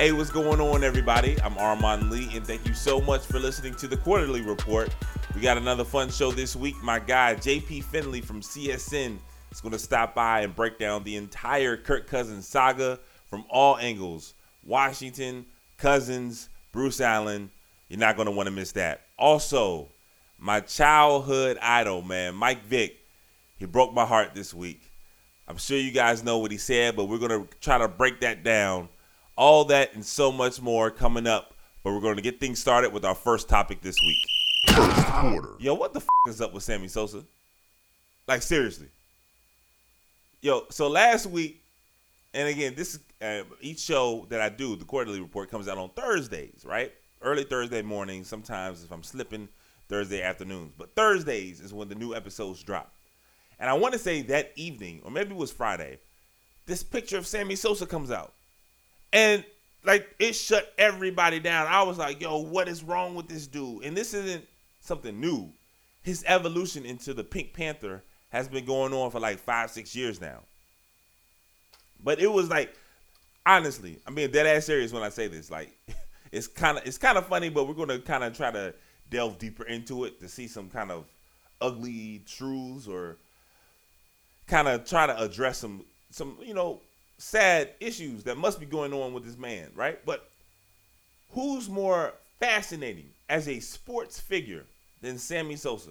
Hey, what's going on, everybody? I'm Armon Lee, and thank you so much for listening to the Quarter-Lee Report. We got another fun show this week. My guy, JP Finlay from CSN, is going to stop by and break down the entire Kirk Cousins saga from all angles Washington, Cousins, Bruce Allen. You're not going to want to miss that. Also, my childhood idol, man, Mike Vick, he broke my heart this week. I'm sure you guys know what he said, but we're going to try to break that down. All that and so much more coming up. But we're going to get things started with our first topic this week. First quarter. Yo, what the f- is up with Sammy Sosa? Like, seriously. Yo, so last week, and again, this is uh, each show that I do, the quarterly report comes out on Thursdays, right? Early Thursday morning. Sometimes if I'm slipping, Thursday afternoons. But Thursdays is when the new episodes drop. And I want to say that evening, or maybe it was Friday, this picture of Sammy Sosa comes out. And like it shut everybody down. I was like, yo, what is wrong with this dude? And this isn't something new. His evolution into the Pink Panther has been going on for like five, six years now. But it was like, honestly, I mean, dead ass serious when I say this. Like, it's kind of it's kind of funny, but we're gonna kind of try to delve deeper into it to see some kind of ugly truths or kind of try to address some some you know sad issues that must be going on with this man, right? But who's more fascinating as a sports figure than Sammy Sosa?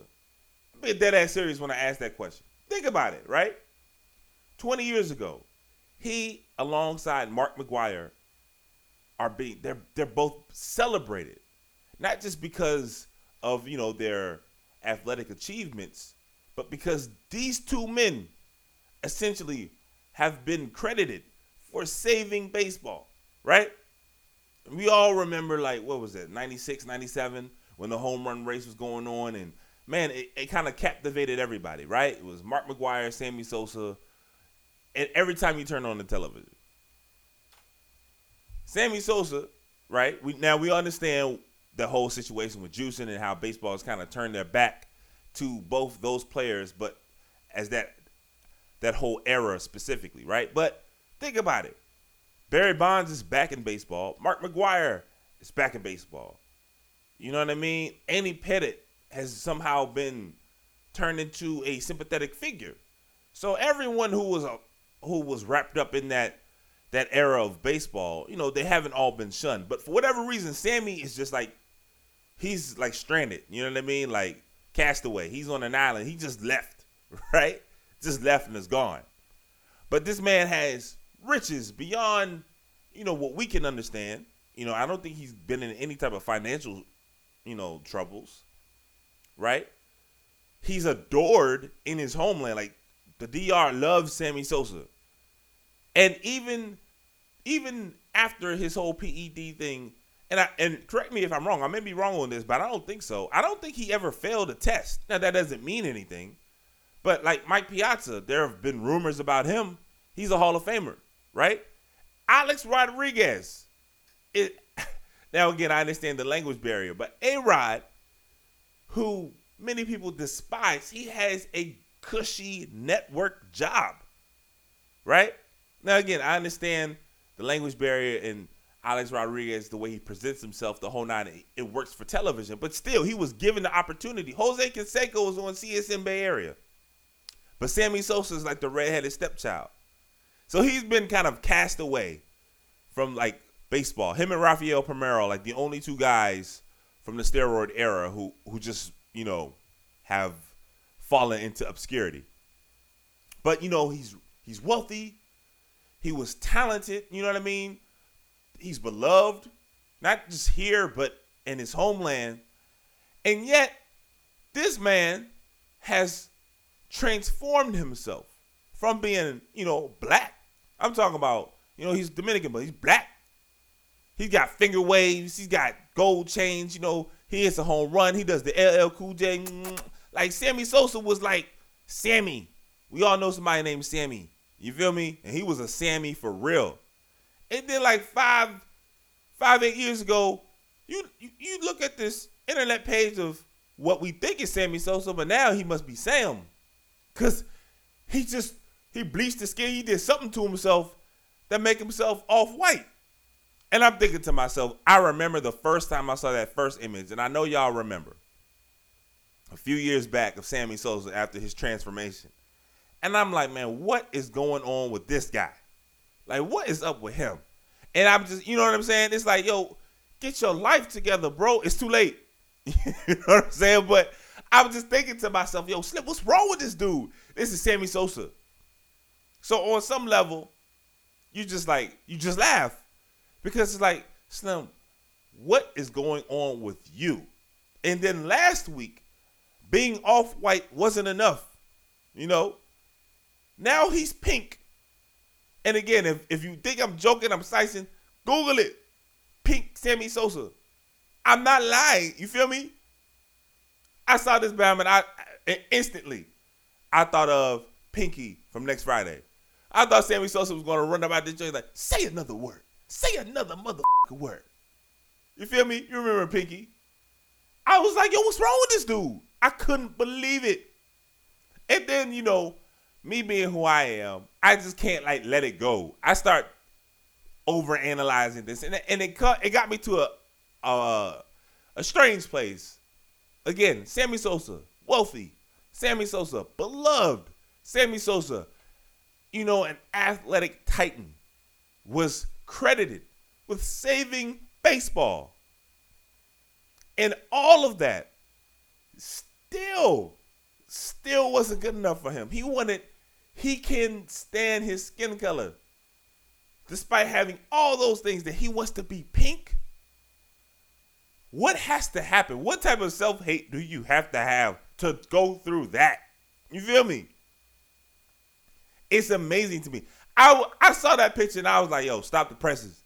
I'm being dead ass serious when I ask that question. Think about it, right? 20 years ago, he alongside Mark McGwire are being they're they're both celebrated. Not just because of, you know, their athletic achievements, but because these two men essentially have been credited for saving baseball, right? We all remember, like, what was it, 96, 97, when the home run race was going on. And man, it, it kind of captivated everybody, right? It was Mark McGwire, Sammy Sosa, and every time you turn on the television. Sammy Sosa, right? We now we understand the whole situation with juicing and how baseball has kind of turned their back to both those players, but as that that whole era specifically, right? But think about it. Barry Bonds is back in baseball. Mark McGwire is back in baseball. You know what I mean? Andy Pettitte has somehow been turned into a sympathetic figure. So everyone who was a, who was wrapped up in that that era of baseball, you know, they haven't all been shunned. But for whatever reason, Sammy is just like he's like stranded. You know what I mean? Like castaway. He's on an island. He just left, right? Just left and is gone. But this man has riches beyond, you know, what we can understand. You know, I don't think he's been in any type of financial, you know, troubles. Right? He's adored in his homeland. Like the DR loves Sammy Sosa. And even even after his whole PED thing, and I and correct me if I'm wrong, I may be wrong on this, but I don't think so. I don't think he ever failed a test. Now that doesn't mean anything. But like Mike Piazza, there have been rumors about him. He's a Hall of Famer, right? Alex Rodriguez. It, now again, I understand the language barrier, but A Rod, who many people despise, he has a cushy network job, right? Now again, I understand the language barrier and Alex Rodriguez, the way he presents himself, the whole nine, it works for television. But still, he was given the opportunity. Jose Canseco was on CSN Bay Area. But Sammy Sosa is like the redheaded stepchild. So he's been kind of cast away from like baseball. Him and Rafael Palmeiro, like the only two guys from the steroid era who who just, you know, have fallen into obscurity. But you know, he's he's wealthy. He was talented, you know what I mean? He's beloved, not just here, but in his homeland. And yet, this man has transformed himself from being, you know, black. I'm talking about, you know, he's Dominican, but he's black. He's got finger waves. He's got gold chains. You know, he hits a home run. He does the LL Cool J. Like Sammy Sosa was like Sammy. We all know somebody named Sammy. You feel me? And he was a Sammy for real. And then like five, five, eight years ago, you you, you look at this internet page of what we think is Sammy Sosa, but now he must be Sam. Cause he just he bleached his skin. He did something to himself that make himself off white. And I'm thinking to myself, I remember the first time I saw that first image, and I know y'all remember a few years back of Sammy Sosa after his transformation. And I'm like, man, what is going on with this guy? Like, what is up with him? And I'm just, you know what I'm saying? It's like, yo, get your life together, bro. It's too late. you know what I'm saying? But I'm just thinking to myself, yo, Slip, what's wrong with this dude? This is Sammy Sosa. So on some level, you just like, you just laugh. Because it's like, Slim, what is going on with you? And then last week, being off white wasn't enough. You know? Now he's pink. And again, if, if you think I'm joking, I'm slicing, Google it. Pink Sammy Sosa. I'm not lying. You feel me? I saw this Bam and I instantly I thought of Pinky from next Friday. I thought Sammy Sosa was gonna run up out this joint like, say another word. Say another motherfucking word. You feel me? You remember Pinky? I was like, yo, what's wrong with this dude? I couldn't believe it. And then, you know, me being who I am, I just can't like let it go. I start over analyzing this, and and it cut, it got me to a a, a strange place. Again, Sammy Sosa, wealthy. Sammy Sosa, beloved. Sammy Sosa, you know, an athletic titan, was credited with saving baseball. And all of that still, still wasn't good enough for him. He wanted, he can stand his skin color. Despite having all those things that he wants to be pink. What has to happen? What type of self hate do you have to have to go through that? You feel me? It's amazing to me. I, I saw that picture and I was like, yo, stop the presses.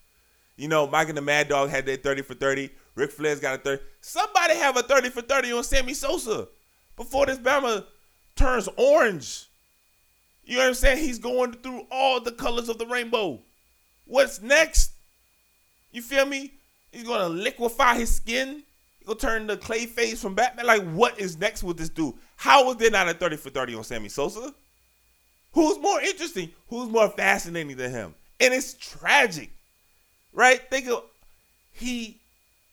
You know, Mike and the Mad Dog had their 30 for 30. Ric Flair's got a 30. Somebody have a 30 for 30 on Sammy Sosa before this Bama turns orange. You know what I'm saying? He's going through all the colors of the rainbow. What's next? You feel me? He's gonna liquefy his skin. He's gonna turn the Clayface from Batman. Like, what is next with this dude? How is there not a 30 for 30 on Sammy Sosa? Who's more interesting? Who's more fascinating than him? And it's tragic. Right? Think of he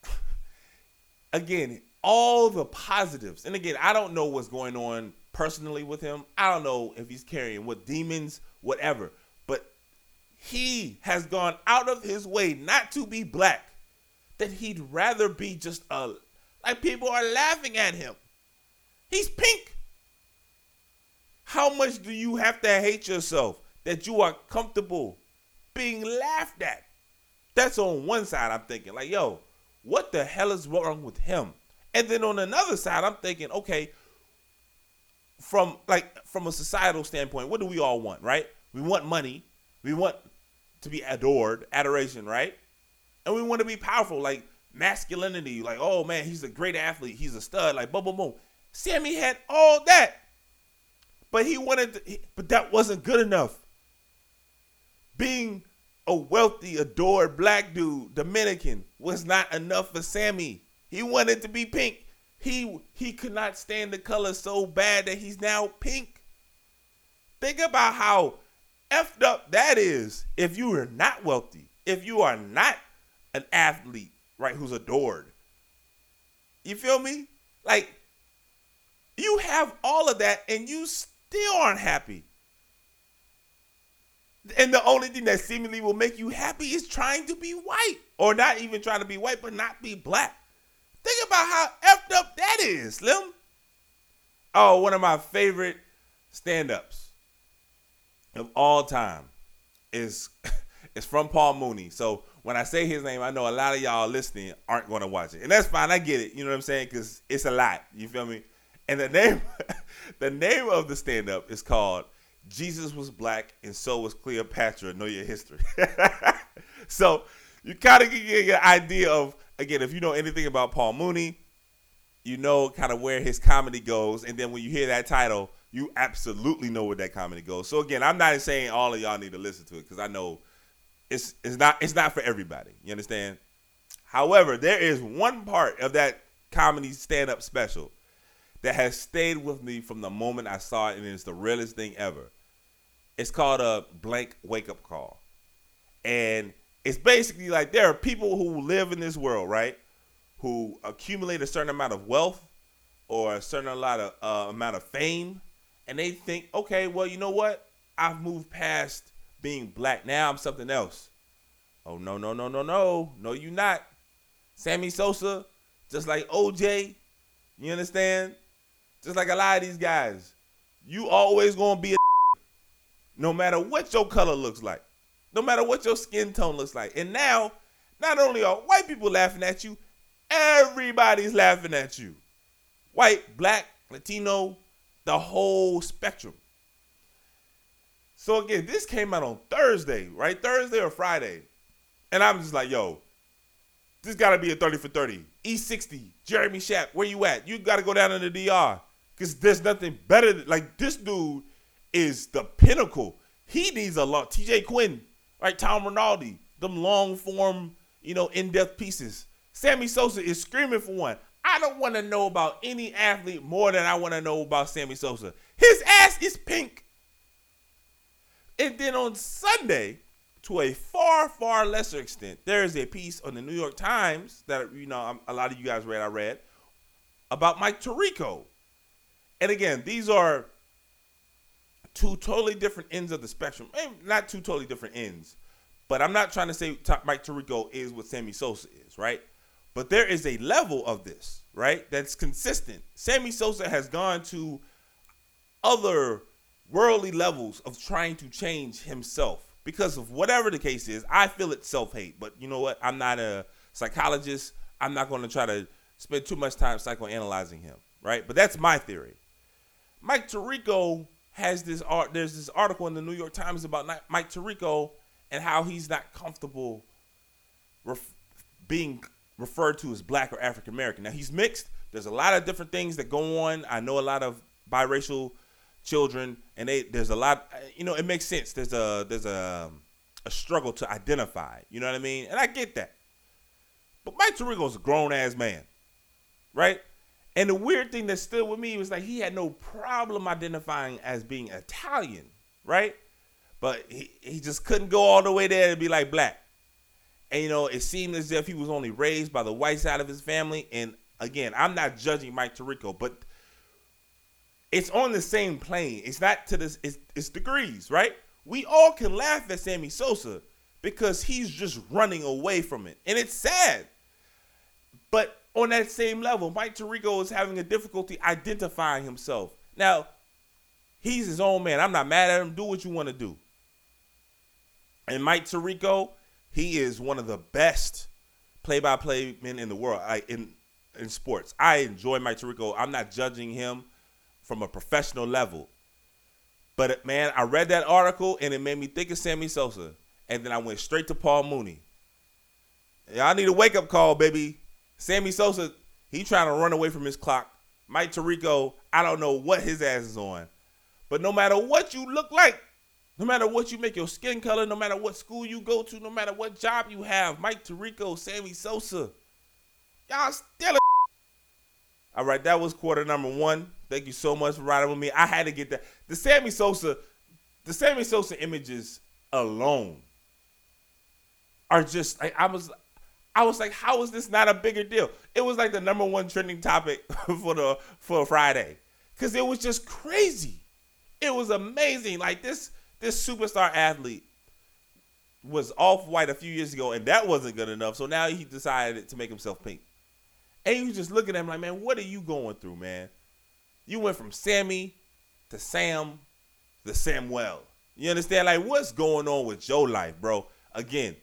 again, all the positives. And again, I don't know what's going on personally with him. I don't know if he's carrying what demons, whatever. But he has gone out of his way not to be black. That he'd rather be just a like people are laughing at him. He's pink. How much do you have to hate yourself that you are comfortable being laughed at? That's on one side I'm thinking like, yo, what the hell is wrong with him? And then on another side, I'm thinking, okay, from like from a societal standpoint, what do we all want, right? We want money. We want to be adored, adoration, right? And we want to be powerful, like masculinity, like, oh man, he's a great athlete, he's a stud, like boom, boom, boom. Sammy had all that. But he wanted to, but that wasn't good enough. Being a wealthy, adored black dude, Dominican, was not enough for Sammy. He wanted to be pink. He he could not stand the color so bad that he's now pink. Think about how effed up that is if you are not wealthy, if you are not an athlete, right, who's adored. You feel me? Like you have all of that and you still aren't happy. And the only thing that seemingly will make you happy is trying to be white. Or not even trying to be white, but not be black. Think about how effed up that is, Slim. Oh, one of my favorite stand-ups of all time is is from Paul Mooney. So when I say his name, I know a lot of y'all listening aren't going to watch it, and that's fine. I get it. You know what I'm saying? Because it's a lot. You feel me? And the name, the name of the stand-up is called Jesus was black and so was Cleopatra. Know your history. so you kind of get an idea of again if you know anything about Paul Mooney, you know kind of where his comedy goes, and then when you hear that title, you absolutely know where that comedy goes. So again, I'm not saying all of y'all need to listen to it because I know it's it's not it's not for everybody. You understand? However, there is one part of that comedy stand up special that has stayed with me from the moment I saw it, and it's the realest thing ever. It's called a blank wake up call, and it's basically like there are people who live in this world, right? Who accumulate a certain amount of wealth or a certain lot of uh, amount of fame, and they think, okay, well, you know what? I've moved past being black. Now I'm something else. Oh no, no, no, no, no, no, you not. Sammy Sosa, just like OJ, you understand? Just like a lot of these guys, you always gonna be a no matter what your color looks like, no matter what your skin tone looks like. And now, not only are white people laughing at you, everybody's laughing at you. White, black, Latino, the whole spectrum. So again, this came out on Thursday, right? Thursday or Friday. And I'm just like, yo, this gotta be a 30 for 30. E60, Jeremy Schaap, where you at? You gotta go down in the DR. Cause there's nothing better than, like this dude is the pinnacle. He needs a lot. TJ Quinn, right? Tom Rinaldi, them long form, you know, in-depth pieces. Sammy Sosa is screaming for one. I don't want to know about any athlete more than I want to know about Sammy Sosa. His ass is pink. And then on Sunday, to a far, far lesser extent, there is a piece on the New York Times that you know a lot of you guys read. I read about Mike Tirico, and again, these are two totally different ends of the spectrum. Maybe not two totally different ends, but I'm not trying to say Mike Tirico is what Sammy Sosa is, right? But there is a level of this, right, that's consistent. Sammy Sosa has gone to other worldly levels of trying to change himself because of whatever the case is. I feel it's self hate, but you know what? I'm not a psychologist. I'm not going to try to spend too much time psychoanalyzing him, right? But that's my theory. Mike Tirico has this art. There's this article in the New York Times about Mike Tirico and how he's not comfortable ref- being referred to as black or African American. Now he's mixed. There's a lot of different things that go on. I know a lot of biracial children, and they there's a lot. You know, it makes sense. There's a there's a um, a struggle to identify. You know what I mean? And I get that. But Mike Tirico's a grown ass man, right? And the weird thing that's still with me was like he had no problem identifying as being Italian, right? But he, he just couldn't go all the way there to be like black. And you know, it seemed as if he was only raised by the white side of his family. And again, I'm not judging Mike Tirico, but it's on the same plane. It's not to this. It's, it's degrees, right? We all can laugh at Sammy Sosa because he's just running away from it, and it's sad. But on that same level, Mike Tirico is having a difficulty identifying himself. Now, he's his own man. I'm not mad at him. Do what you want to do. And Mike Tirico, he is one of the best play-by-play men in the world. I, in in sports, I enjoy Mike Tirico. I'm not judging him from a professional level. But man, I read that article and it made me think of Sammy Sosa, and then I went straight to Paul Mooney. Y'all need a wake up call, baby. Sammy Sosa, he trying to run away from his clock. Mike Tirico, I don't know what his ass is on. But no matter what you look like, no matter what you make your skin color, no matter what school you go to, no matter what job you have, Mike Tirico, Sammy Sosa, y'all still. All right, that was quarter number one. Thank you so much for riding with me. I had to get that. The Sammy Sosa, the Sammy Sosa images alone are just. I, I was, I was like, how is this not a bigger deal? It was like the number one trending topic for the for Friday, because it was just crazy. It was amazing. Like this this superstar athlete was off white a few years ago, and that wasn't good enough. So now he decided to make himself pink. And you just looking at him like, man, what are you going through, man? You went from Sammy to Sam to Samuel. You understand? Like, what's going on with your life, bro? Again,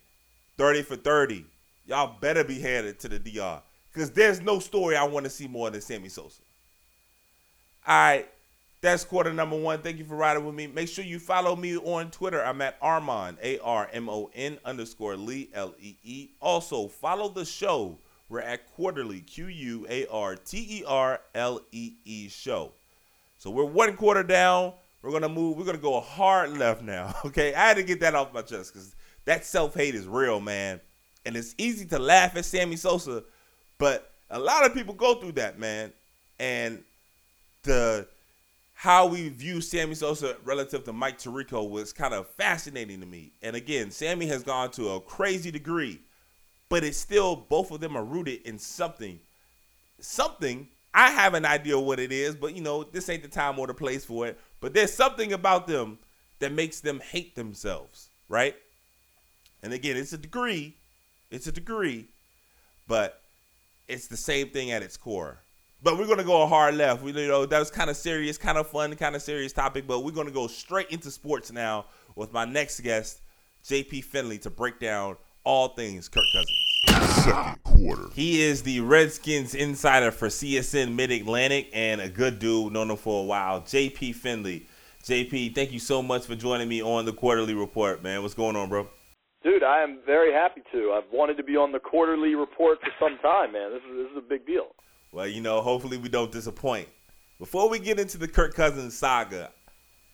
30 for 30. Y'all better be headed to the DR. Because there's no story I want to see more than Sammy Sosa. All right. That's quarter number one. Thank you for riding with me. Make sure you follow me on Twitter. I'm at Armon, A R M O N underscore Lee, L E E. Also, follow the show we're at quarterly, Q U A R T E R L E E show. So we're one quarter down. We're gonna move. We're gonna go hard left now. Okay, I had to get that off my chest because that self hate is real, man. And it's easy to laugh at Sammy Sosa, but a lot of people go through that, man. And the how we view Sammy Sosa relative to Mike Tirico was kind of fascinating to me. And again, Sammy has gone to a crazy degree, but it's still both of them are rooted in something. Something I have an idea what it is, but you know, this ain't the time or the place for it. But there's something about them that makes them hate themselves, right? And again, it's a degree. It's a degree, but it's the same thing at its core. But we're gonna go a hard left. We you know that was kind of serious, kind of fun, kind of serious topic. But we're gonna go straight into sports now with my next guest, JP Finlay, to break down all things Kirk Cousins. Second quarter. He is the Redskins insider for CSN Mid Atlantic and a good dude, known him for a while. JP Finlay. JP, thank you so much for joining me on the quarterly report, man. What's going on, bro? Dude, I am very happy to. I've wanted to be on the quarterly report for some time, man. This is this is a big deal. Well, you know, hopefully we don't disappoint. Before we get into the Kirk Cousins saga,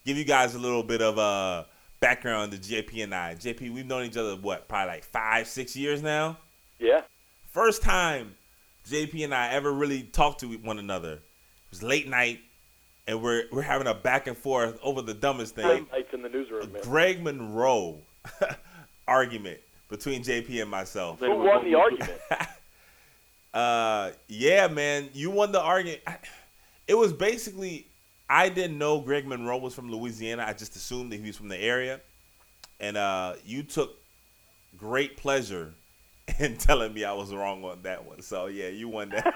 give you guys a little bit of uh, background to JP and I. JP, we've known each other what, probably like five, six years now. Yeah. First time JP and I ever really talked to one another. It was late night, and we're we're having a back and forth over the dumbest thing. Lights in the newsroom, man. Greg Monroe argument between JP and myself. Who won the argument? Uh, yeah, man, you won the argument. It was basically I didn't know Greg Monroe was from Louisiana. I just assumed that he was from the area, and uh, you took great pleasure in telling me I was wrong on that one. So yeah, you won that.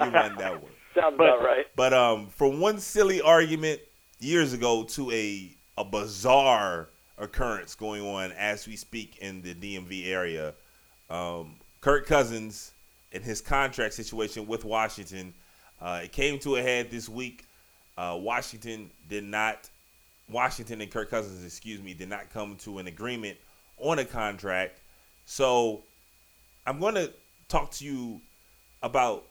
you won that one. Sounds about right. But um, from one silly argument years ago to a a bizarre occurrence going on as we speak in the DMV area, um, Kirk Cousins and his contract situation with Washington. Uh, it came to a head this week. Uh, Washington did not, Washington and Kirk Cousins, excuse me, did not come to an agreement on a contract. So I'm going to talk to you about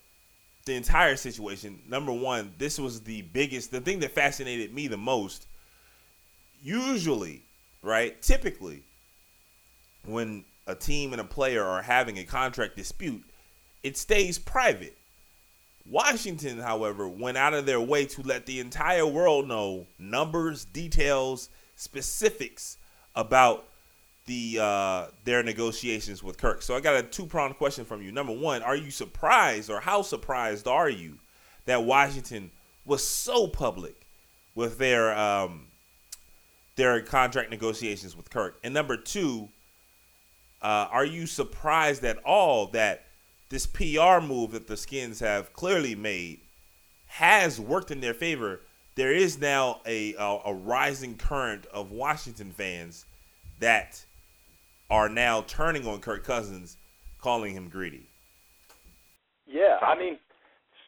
the entire situation. Number one, this was the biggest, the thing that fascinated me the most. Usually, right, typically, when a team and a player are having a contract dispute, it stays private. Washington, however, went out of their way to let the entire world know numbers, details, specifics about the uh, their negotiations with Kirk. So I got a two pronged question from you. Number one, are you surprised, or how surprised are you that Washington was so public with their um, their contract negotiations with Kirk? And number two, uh, are you surprised at all that this PR move that the Skins have clearly made has worked in their favor. There is now a, a, a rising current of Washington fans that are now turning on Kirk Cousins, calling him greedy. Yeah, I mean,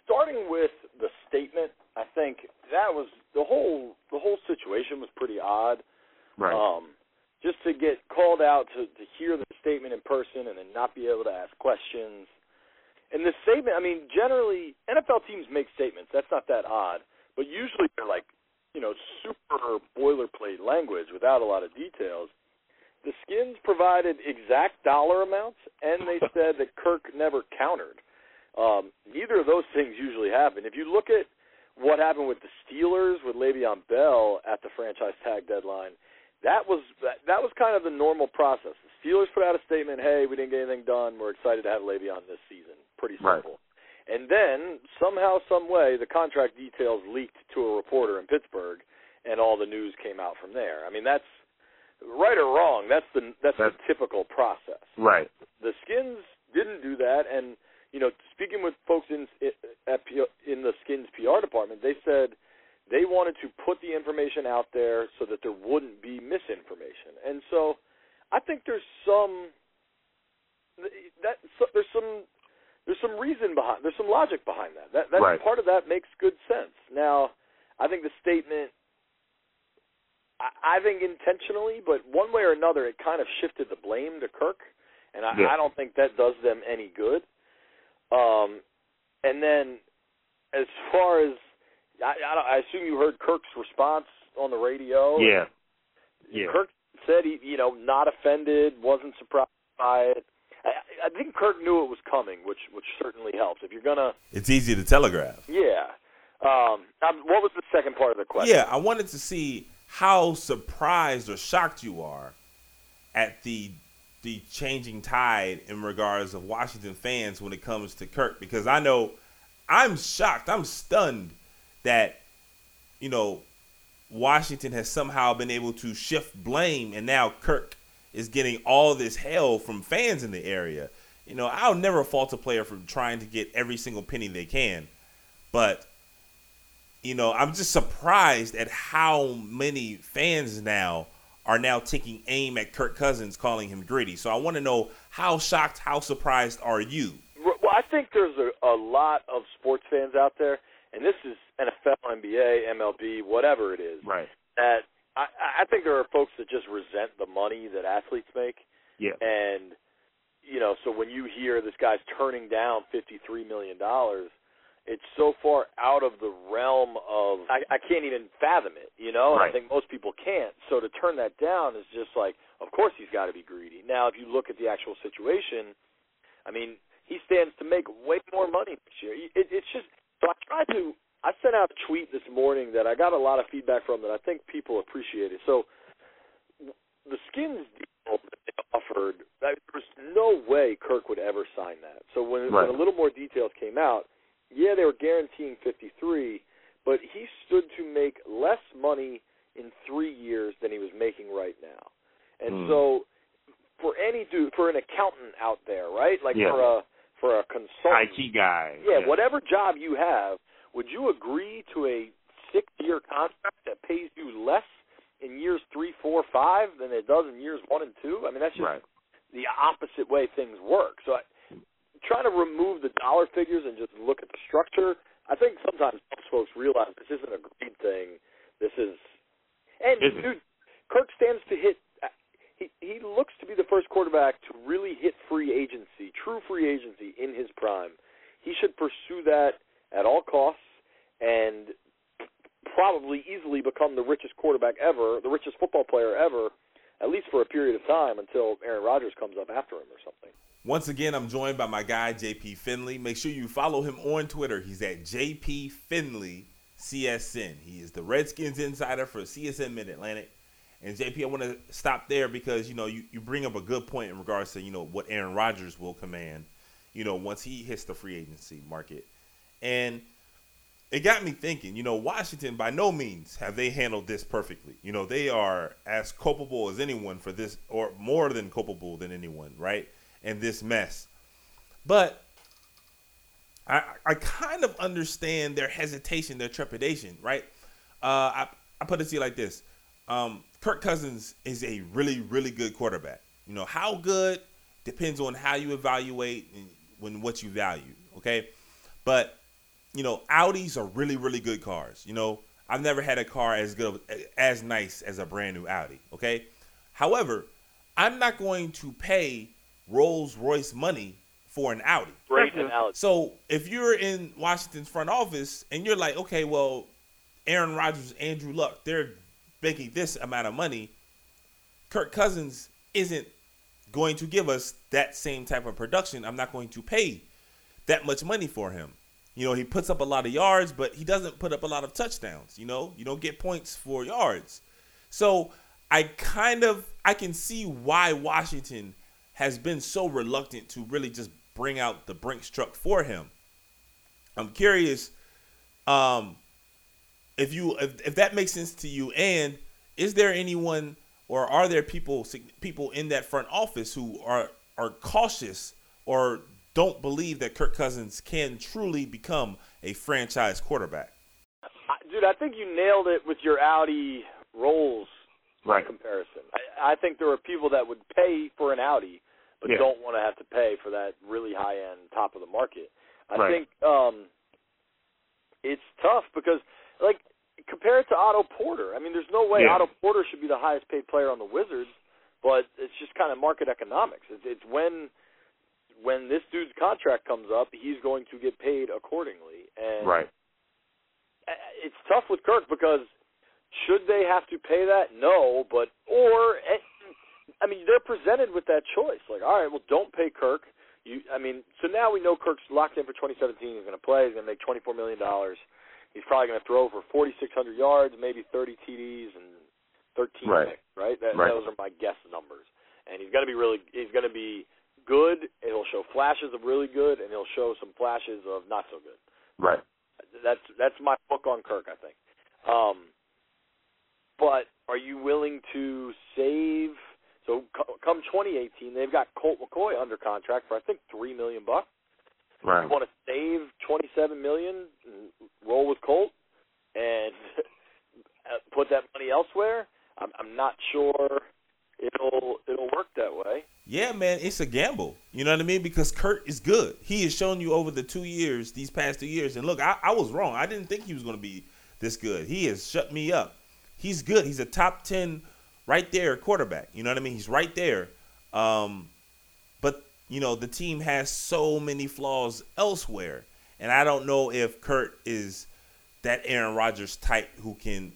starting with the statement, I think that was the whole the whole situation was pretty odd. Right. Um, just to get called out to to hear the statement in person and then not be able to ask questions and the statement, I mean, generally NFL teams make statements. That's not that odd, but usually they're like, you know, super boilerplate language without a lot of details. The Skins provided exact dollar amounts, and they said that Kirk never countered. Um, neither of those things usually happen. If you look at what happened with the Steelers with Le'Veon Bell at the franchise tag deadline, that was that, that was kind of the normal process. The Steelers put out a statement, "Hey, we didn't get anything done. We're excited to have Le'Veon this season." Pretty simple. Right. And then somehow, some way, the contract details leaked to a reporter in Pittsburgh, and all the news came out from there. I mean, that's right or wrong. That's the that's, that's the typical process. Right. The Skins didn't do that, and you know, speaking with folks in at in the Skins PR department, they said they wanted to put the information out there so that there wouldn't be misinformation. And so, I think there's some that so, there's some there's some reason behind there's some logic behind that. That that right. part of that makes good sense. Now, I think the statement I, I think intentionally, but one way or another it kind of shifted the blame to Kirk and I, yeah. I don't think that does them any good. Um and then as far as I, I, I assume you heard Kirk's response on the radio. Yeah. Yeah. Kirk said he, you know, not offended, wasn't surprised by it. I, think Kirk knew it was coming, which which certainly helps. If you're gonna, it's easy to telegraph. Yeah, Um, what was the second part of the question? Yeah, I wanted to see how surprised or shocked you are at the the changing tide in regards of Washington fans when it comes to Kirk because I know I'm shocked, I'm stunned that you know Washington has somehow been able to shift blame and now Kirk is getting all this hell from fans in the area. You know, I'll never fault a player for trying to get every single penny they can, but you know, I'm just surprised at how many fans now are now taking aim at Kirk Cousins, calling him gritty. So I want to know how shocked, how surprised are you? Well, I think there's a, a lot of sports fans out there, and this is NFL, NBA, MLB, whatever it is. Right. That I, I think there are folks that just resent the money that athletes make. Yeah. And you know, so when you hear this guy's turning down fifty three million dollars it's so far out of the realm of I, I can't even fathom it, you know. Right. I think most people can't. So to turn that down is just like, of course he's got to be greedy. Now, if you look at the actual situation, I mean, he stands to make way more money this year. It, it's just so I try to. I sent out a tweet this morning that I got a lot of feedback from that I think people appreciated. So the skins deal that they offered, there was no way Kirk would ever sign that. So when, right. when a little more details came out yeah, they were guaranteeing 53, but he stood to make less money in three years than he was making right now. And mm. so, for any dude, for an accountant out there, right? Like yeah. for a for a consultant, IT guy, yeah, yeah, whatever job you have, would you agree to a six-year contract that pays you less in years three, four, five than it does in years one and two? I mean, that's just right. the opposite way things work. So. I, trying to remove the dollar figures and just look at the structure, I think sometimes folks realize this isn't a greed thing. This is, and Isn't. dude, Kirk stands to hit. Uh, he he looks to be the first quarterback to really hit free agency, true free agency in his prime. He should pursue that at all costs and probably easily become the richest quarterback ever, the richest football player ever, at least for a period of time until Aaron Rodgers comes up after him or something. Once again, I'm joined by my guy JP Finlay. Make sure you follow him on Twitter. He's at JP Finlay CSN. He is the Redskins insider for CSN Mid Atlantic. And JP, I want to stop there because you know you, you bring up a good point in regards to you know what Aaron Rodgers will command, you know once he hits the free agency market, and it got me thinking. You know Washington by no means have they handled this perfectly. You know they are as culpable as anyone for this, or more than culpable than anyone, right? And this mess. But I, I kind of understand their hesitation, their trepidation, right? Uh, I, I put it to you like this. Um, Kirk Cousins is a really, really good quarterback. You know, how good depends on how you evaluate and when what you value, okay? But, you know, Audis are really, really good cars. You know, I've never had a car as good, as nice as a brand new Audi, okay? However, I'm not going to pay Rolls Royce money for an Audi. Great analogy. So if you're in Washington's front office and you're like, okay, well, Aaron Rodgers, Andrew Luck, they're making this amount of money. Kirk Cousins isn't going to give us that same type of production. I'm not going to pay that much money for him. You know, he puts up a lot of yards, but he doesn't put up a lot of touchdowns. You know, you don't get points for yards. So I kind of I can see why Washington has been so reluctant to really just bring out the Brinks truck for him. I'm curious um, if you if, if that makes sense to you and is there anyone or are there people people in that front office who are are cautious or don't believe that Kirk Cousins can truly become a franchise quarterback? Dude, I think you nailed it with your Audi Rolls right. comparison. I, I think there are people that would pay for an Audi, but Yeah. don't want to have to pay for that really high end top of the market. I Right. think um, it's tough because, like, compare it to Otto Porter. I mean, there's no way Yeah. Otto Porter should be the highest paid player on the Wizards, but it's just kind of market economics. It's, it's when when this dude's contract comes up, he's going to get paid accordingly. And Right. it's tough with Kirk because should they have to pay that? No, but or eh, I mean they're presented with that choice. Like, all right, well, don't pay Kirk. You, I mean, so now we know Kirk's locked in for 2017. He's going to play. He's going to make 24 million dollars. He's probably going to throw for 4,600 yards, maybe 30 TDs and 13 Right. picks. Right. That, Right. Those are my guess numbers. And he's going to be really. He's going to be good. He'll show flashes of really good, and he'll show some flashes of not so good. Right. That's that's my book on Kirk, I think. Um, but are you willing to save? So come 2018, they've got Colt McCoy under contract for I think three million bucks. Right. You want to save 27 million, and roll with Colt, and put that money elsewhere? I'm, I'm not sure it'll it'll work that way. Yeah, man, it's a gamble. You know what I mean? Because Kirk is good. He has shown you over the two years, these past two years. And look, I, I was wrong. I didn't think he was going to be this good. He has shut me up. He's good. He's a top 10 right there quarterback. You know what I mean? He's right there. Um, but, you know, the team has so many flaws elsewhere. And I don't know if Kirk is that Aaron Rodgers type who can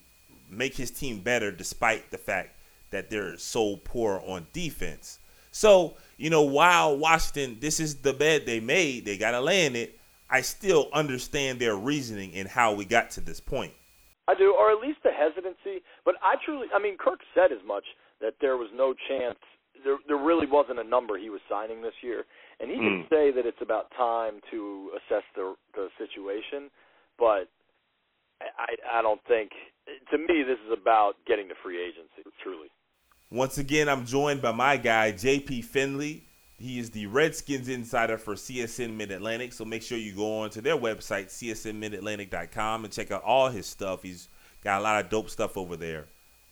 make his team better despite the fact that they're so poor on defense. So, you know, while Washington, this is the bed they made, they got to land it, I still understand their reasoning and how we got to this point. I do, or at least the hesitancy. But I truly, I mean, Kirk said as much that there was no chance. There, there really wasn't a number he was signing this year, and he did Mm. say that it's about time to assess the the situation. But I, I don't think. To me, this is about getting to free agency. Truly. Once again, I'm joined by my guy, JP Finlay. He is the Redskins insider for CSN Mid Atlantic. So make sure you go on to their website, csnmidatlantic.com, and check out all his stuff. He's got a lot of dope stuff over there.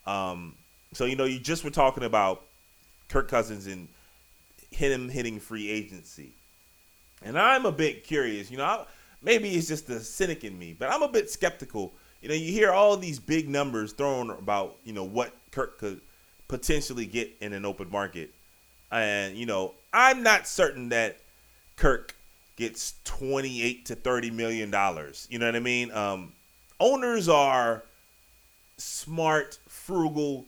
Um, so, you know, you just were talking about Kirk Cousins and him hitting free agency. And I'm a bit curious. You know, I, maybe it's just the cynic in me, but I'm a bit skeptical. You know, you hear all these big numbers thrown about, you know, what Kirk could potentially get in an open market. And, you know, I'm not certain that Kirk gets 28 to 30 million dollars. You know what I mean? Um, owners are smart, frugal,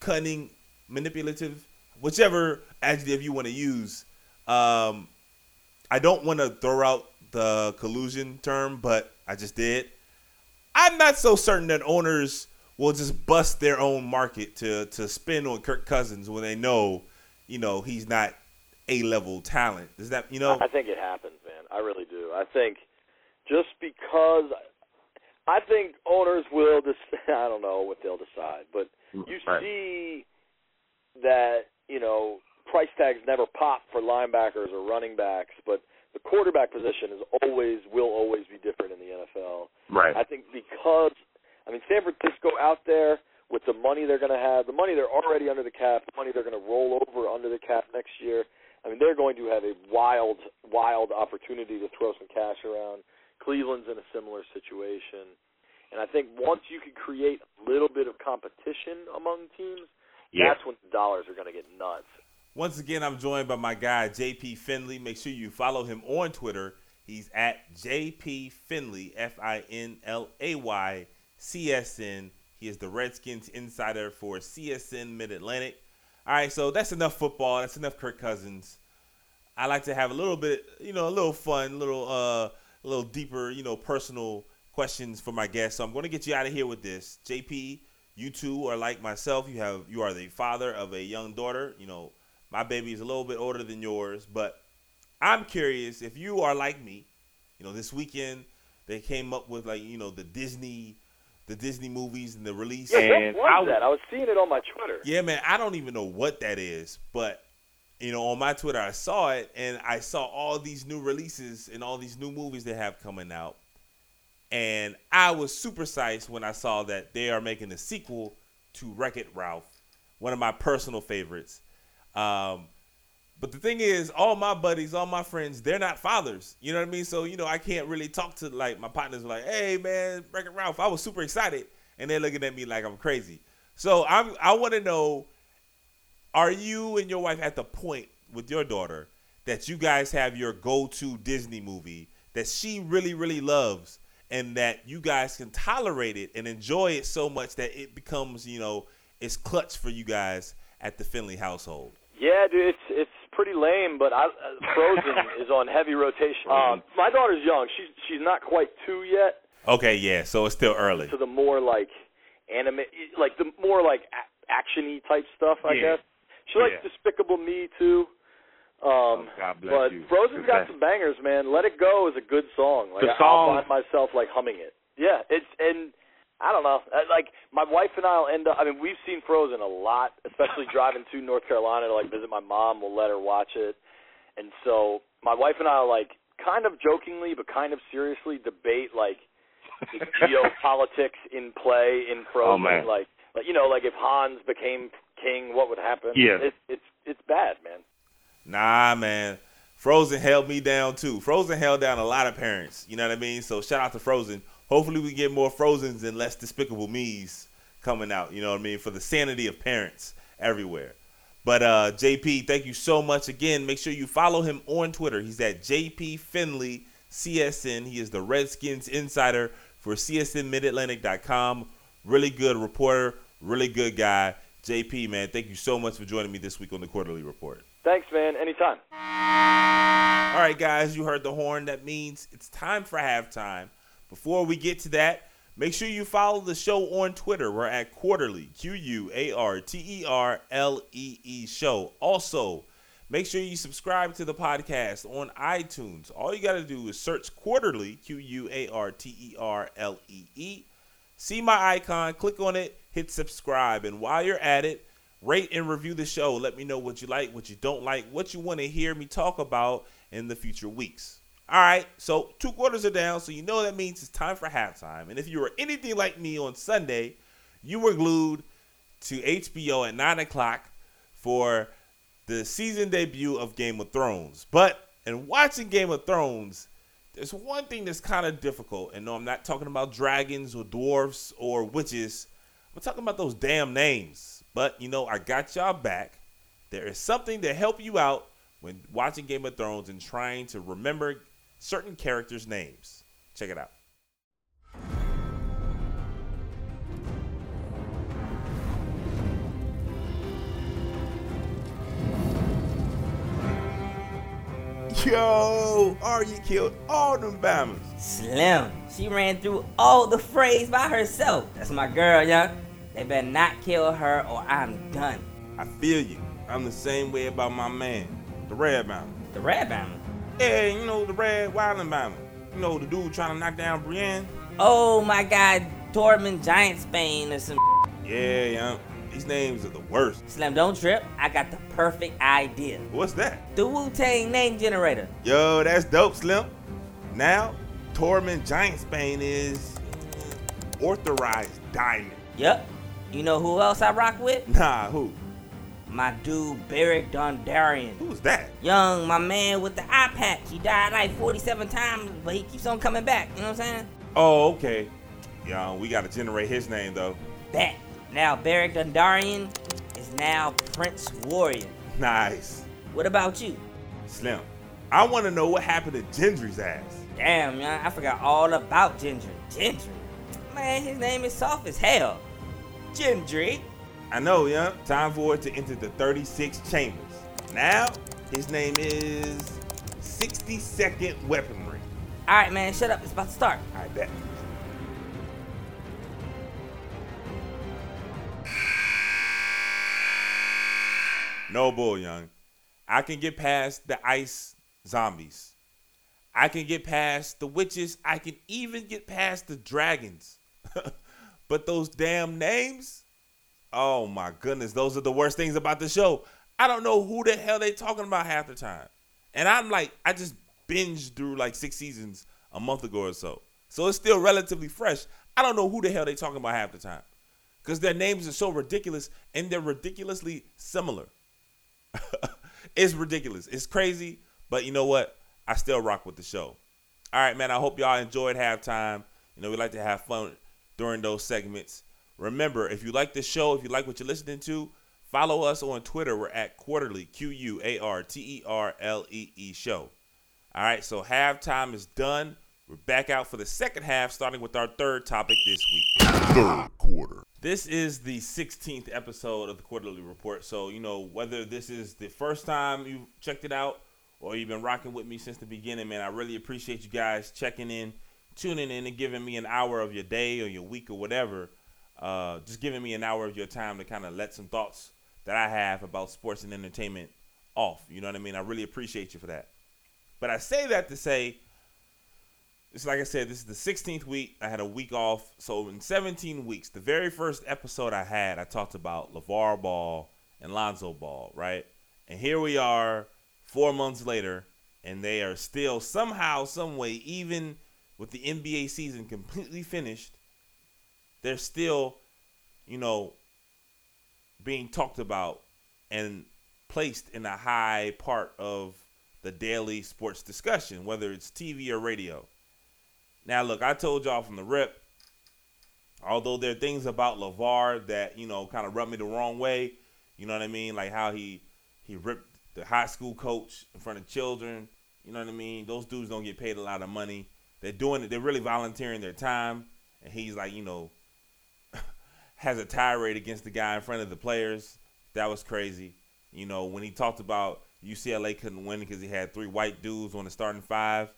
cunning, manipulative, whichever adjective you want to use. Um, I don't want to throw out the collusion term, but I just did. I'm not so certain that owners will just bust their own market to to spend on Kirk Cousins when they know, you know, he's not a level talent. Does that you know? I think it happens, man. I really do. I think just because I think owners will just I don't know what they'll decide, but mm, you Right. see that, you know, price tags never pop for linebackers or running backs, but the quarterback position is always will always be different in the NFL. Right. I think because I mean San Francisco out there with the money they're going to have, the money they're already under the cap, the money they're going to roll over under the cap next year. I mean they're going to have a wild, wild opportunity to throw some cash around. Cleveland's in a similar situation, and I think once you can create a little bit of competition among teams, yeah. that's when the dollars are going to get nuts. Once again, I'm joined by my guy JP Finlay. Make sure you follow him on Twitter. He's at JP Finley, F I N L A Y C S N. He is the Redskins insider for CSN Mid Atlantic. All right, so that's enough football. That's enough Kirk Cousins. I like to have a little bit, you know, a little fun, a little, uh, a little deeper, you know, personal questions for my guests. So I'm going to get you out of here with this. JP, you two are like myself. You have, you are the father of a young daughter. You know, my baby is a little bit older than yours, but I'm curious if you are like me. You know, this weekend they came up with like you know the Disney, the Disney movies and the release. Yeah, And what was I that? I was seeing it on my Twitter. Yeah, man, I don't even know what that is, but you know, on my Twitter I saw it and I saw all these new releases and all these new movies they have coming out. And I was super psyched when I saw that they are making a sequel to Wreck-It Ralph, one of my personal favorites. Um, but the thing is, all my buddies, all my friends, they're not fathers. You know what I mean? So, you know, I can't really talk to like my partners like, hey man, Wreck-It Ralph. I was super excited. And they're looking at me like I'm crazy. So I'm I want to know, are you and your wife at the point with your daughter that you guys have your go-to Disney movie that she really, really loves and that you guys can tolerate it and enjoy it so much that it becomes, you know, it's clutch for you guys at the Finlay household? Yeah, dude, it's it's pretty lame, but I, uh, Frozen is on heavy rotation. Um, my daughter's young; she's she's not quite two yet. Okay, yeah. So it's still early. to the more like anime, like the more like a- actiony type stuff. I Yeah. guess she likes Yeah. Despicable Me too. Um, Oh, God bless but you. Frozen's The got some bangers, man. Let It Go is a good song. Like The I- song- I'll find myself like humming it. Yeah, it's and I don't know. uh, Like my wife and I'll end up. I mean, we've seen Frozen a lot, especially driving to North Carolina to like visit my mom. We'll let her watch it, and so my wife and I like kind of jokingly but kind of seriously debate like geopolitics in play in Frozen. Oh, man. Like, like you know, like if Hans became king, what would happen? Yeah. it's it's it's bad, man. Nah, man. Frozen held me down too. Frozen held down a lot of parents. You know what I mean? So shout out to Frozen. Hopefully we get more Frozens and less Despicable Me's coming out. You know what I mean? For the sanity of parents everywhere. But uh, JP, thank you so much again. Make sure you follow him on Twitter. He's at JP Finlay CSN. He is the Redskins insider for CSNMidAtlantic.com. Really good reporter, really good guy. JP, man, thank you so much for joining me this week on the Quarter-Lee Report. Thanks, man. Anytime. All right, guys, you heard the horn. That means it's time for halftime. Before we get to that, make sure you follow the show on Twitter. We're at Quarterly, Q U A R T E R L E E Show. Also, make sure you subscribe to the podcast on iTunes. All you got to do is search Quarterly, Q U A R T E R L E E. See my icon, click on it, hit subscribe, and while you're at it, rate and review the show. Let me know what you like, what you don't like, what you want to hear me talk about in the future weeks. All right, so two quarters are down, so you know that means it's time for halftime. And if you were anything like me on Sunday, you were glued to HBO at 9 o'clock for the season debut of Game of Thrones. But in watching Game of Thrones, there's one thing that's kind of difficult. And no, I'm not talking about dragons or dwarfs or witches. I'm talking about those damn names. But you know, I got y'all back. There is something to help you out when watching Game of Thrones and trying to remember certain characters' names. Check it out. Yo, Arya killed all them Bammers. Slim. She ran through all the Freys by herself. That's my girl, young. They better not kill her or I'm done. I feel you. I'm the same way about my man, the Red Bammer. The red bammer. Yeah, you know, the Red Wildling Bammer. You know, the dude trying to knock down Brienne. Oh my god, Tormund Giantsbane or some Yeah, yeah. These names are the worst. Slim, don't trip. I got the perfect idea. What's that? The Wu Tang name generator. Yo, that's dope, Slim. Now, Tormund Giantsbane is authorized diamond. Yup. You know who else I rock with? Nah, who? My dude Beric Dondarrion. Who's that? Young, my man with the eye patch. He died like 47 times, but he keeps on coming back. You know what I'm saying? Oh, okay. Yo, we gotta generate his name though. That. Now Beric Dondarrion is now Prince Warrior. Nice. What about you? Slim. I wanna know what happened to Gendry's ass. Damn, man, I forgot all about Gendry. Gendry. Man, his name is soft as hell. Gendry. I know, yeah. Time for it to enter the 36 chambers. Now, his name is 62nd Weaponry. All right, man, shut up. It's about to start. All right, bet. No bull, young. I can get past the ice zombies. I can get past the witches. I can even get past the dragons. but those damn names, oh my goodness, those are the worst things about the show. I don't know who the hell they talking about half the time. And I'm like, I just binged through like six seasons a month ago or so. So it's still relatively fresh. I don't know who the hell they talking about half the time. Because their names are so ridiculous and they're ridiculously similar. it's ridiculous. It's crazy, but you know what? I still rock with the show. All right, man. I hope y'all enjoyed halftime. You know, we like to have fun during those segments. Remember, if you like the show, if you like what you're listening to, follow us on Twitter. We're at Quarterly, Q U A R T E R L E E Show. All right, so halftime is done. We're back out for the second half, starting with our third topic this week. Third quarter. This is the 16th episode of the Quarter-Lee Report. So, you know, whether this is the first time you checked it out or you've been rocking with me since the beginning, man, I really appreciate you guys checking in, tuning in and giving me an hour of your day or your week or whatever. Uh, just giving me an hour of your time to kind of let some thoughts that I have about sports and entertainment off. You know what I mean? I really appreciate you for that. But I say that to say, it's like I said, this is the 16th week. I had a week off. So in 17 weeks, the very first episode I had, I talked about LaVar Ball and Lonzo Ball, right? And here we are four months later, and they are still somehow, some way, even with the NBA season completely finished, they're still, you know, being talked about and placed in a high part of the daily sports discussion, whether it's TV or radio. Now, look, I told y'all from the rip, although there are things about LaVar that, you know, kind of rubbed me the wrong way, you know what I mean? Like how he he ripped the high school coach in front of children, you know what I mean? Those dudes don't get paid a lot of money. They're doing it, they're really volunteering their time. And he's like, you know, has a tirade against the guy in front of the players. That was crazy. You know, when he talked about UCLA couldn't win because he had three white dudes on the starting five,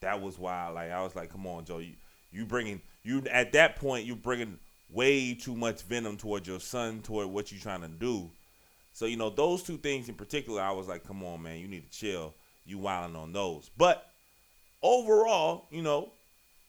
that was wild. Like I was like, come on, Joe, you you bringing you at that point you bringing way too much venom towards your son, toward what you're trying to do. So you know those two things in particular, I was like, come on, man, you need to chill. You wilding on those, but overall, you know,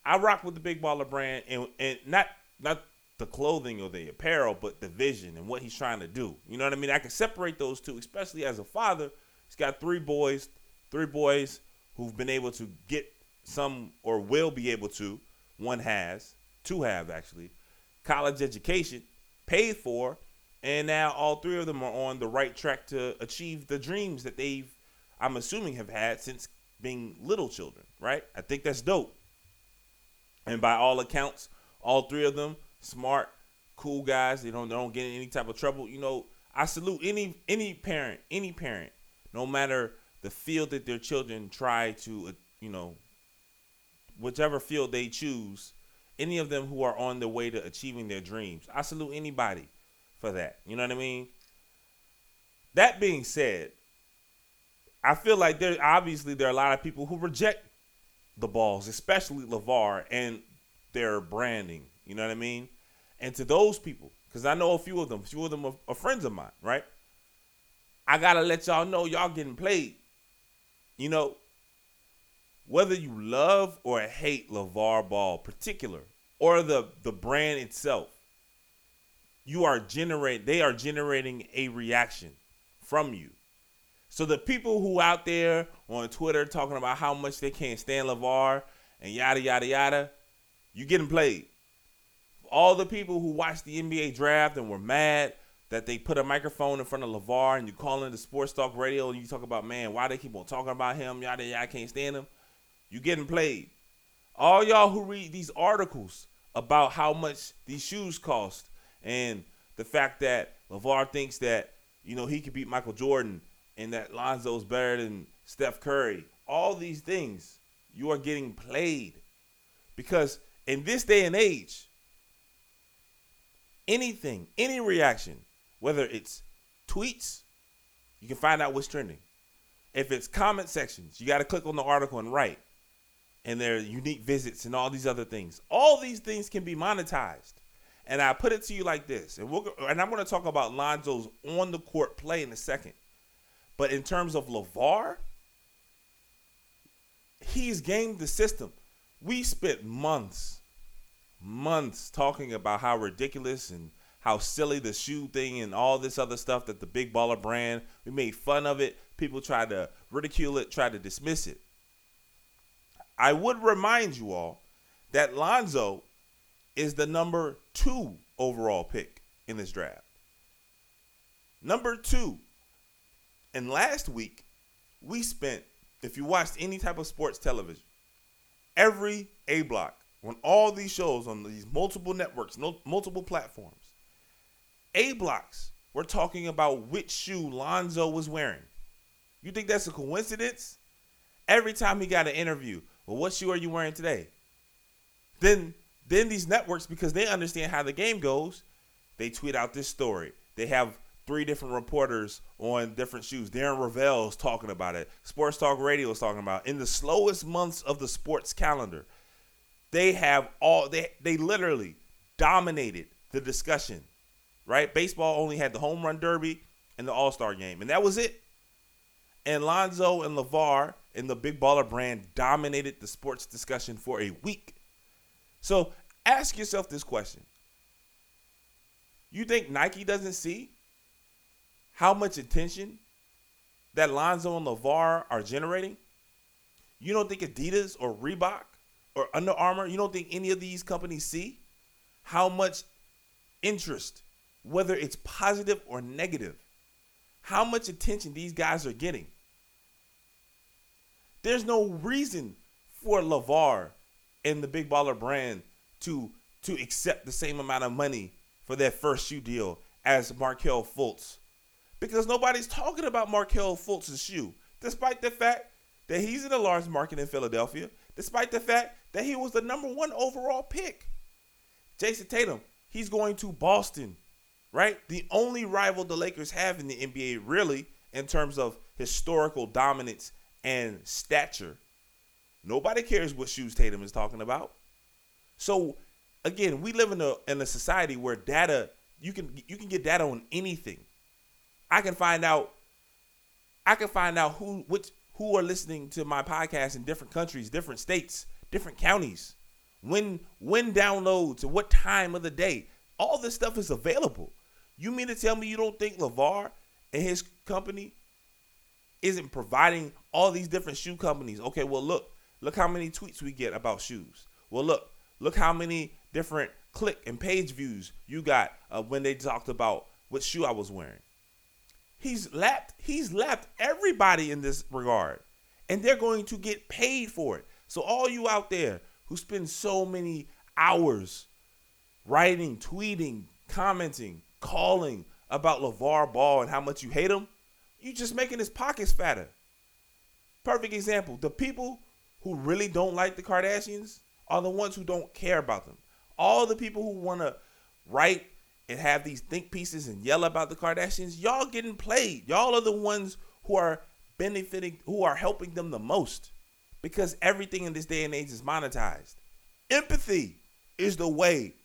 I rock with the Big Baller brand, and and not not the clothing or the apparel, but the vision and what he's trying to do. You know what I mean? I can separate those two, especially as a father. He's got three boys, three boys who've been able to get some or will be able to. One has, two have actually, college education paid for, and now all three of them are on the right track to achieve the dreams that they've, I'm assuming, have had since being little children. Right? I think that's dope. And by all accounts, all three of them smart, cool guys. They don't they don't get in any type of trouble. You know, I salute any any parent, any parent, no matter the field that their children try to, uh, you know, whichever field they choose. Any of them who are on the way to achieving their dreams, I salute anybody for that. You know what I mean? That being said, I feel like there obviously there are a lot of people who reject the balls, especially LaVar and their branding. You know what I mean? And to those people, because I know a few of them, a few of them are, are friends of mine, right? I gotta let y'all know y'all getting played. You know, whether you love or hate LaVar Ball particular or the the brand itself, you are generate they are generating a reaction from you. So the people who out there on Twitter talking about how much they can't stand LaVar and yada yada yada, you getting played. All the people who watched the NBA draft and were mad that they put a microphone in front of LaVar and you call into sports talk radio and you talk about man, why they keep on talking about him, yada yada, I can't stand him. You getting played. All y'all who read these articles about how much these shoes cost and the fact that LaVar thinks that, you know, he could beat Michael Jordan and that Lonzo's better than Steph Curry. All these things, you are getting played. Because in this day and age, anything, any reaction, whether it's tweets, you can find out what's trending. If it's comment sections, you got to click on the article and write. And there are unique visits and all these other things. All these things can be monetized. And I put it to you like this, and we'll and I'm going to talk about Lonzo's on the court play in a second. But in terms of LaVar, he's gamed the system. We spent months, months talking about how ridiculous and how silly the shoe thing and all this other stuff that the big baller brand. We made fun of it. People tried to ridicule it, tried to dismiss it. I would remind you all that Lonzo is the number two overall pick in this draft. Number two. And last week, we spent, if you watched any type of sports television, every A block on all these shows on these multiple networks, multiple platforms, A blocks we're talking about which shoe Lonzo was wearing. You think that's a coincidence? Every time he got an interview, well, what shoe are you wearing today? Then then these networks, because they understand how the game goes, they tweet out this story. They have three different reporters on different shoes. Darren Rovell's talking about it. Sports Talk Radio is talking about it. in the slowest months of the sports calendar. They have all they they literally dominated the discussion. Right? Baseball only had the home run derby and the All-Star game, and that was it. And Lonzo and LaVar and the Big Baller brand dominated the sports discussion for a week. So ask yourself this question. You think Nike doesn't see how much attention that Lonzo and LaVar are generating? You don't think Adidas or Reebok or Under Armour, you don't think any of these companies see how much interest, whether it's positive or negative, how much attention these guys are getting? There's no reason for LaVar and the Big Baller brand to to accept the same amount of money for their first shoe deal as Markelle Fultz. Because nobody's talking about Markelle Fultz's shoe, despite the fact that he's in a large market in Philadelphia, despite the fact that he was the number one overall pick. Jayson Tatum, he's going to Boston, right? The only rival the Lakers have in the NBA, really, in terms of historical dominance and stature. Nobody cares what shoes Tatum is talking about. So again, we live in a in a society where data you can you can get data on anything. I can find out I can find out who which who are listening to my podcast in different countries, different states, different counties. When when downloads and what time of the day. All this stuff is available. You mean to tell me you don't think LaVar and his company isn't providing all these different shoe companies? Okay, well look, look how many tweets we get about shoes. Well look, look how many different click and page views you got uh, when they talked about what shoe I was wearing. He's lapped he's lapped everybody in this regard. And they're going to get paid for it. So all you out there who spend so many hours writing, tweeting, commenting, calling about LaVar Ball and how much you hate him, you just making his pockets fatter. Perfect example. The people who really don't like the Kardashians are the ones who don't care about them all the people who want to write and have these think pieces and yell about the Kardashians, y'all getting played. Y'all are the ones who are benefiting, who are helping them the most because everything in this day and age is monetized. Empathy is the way,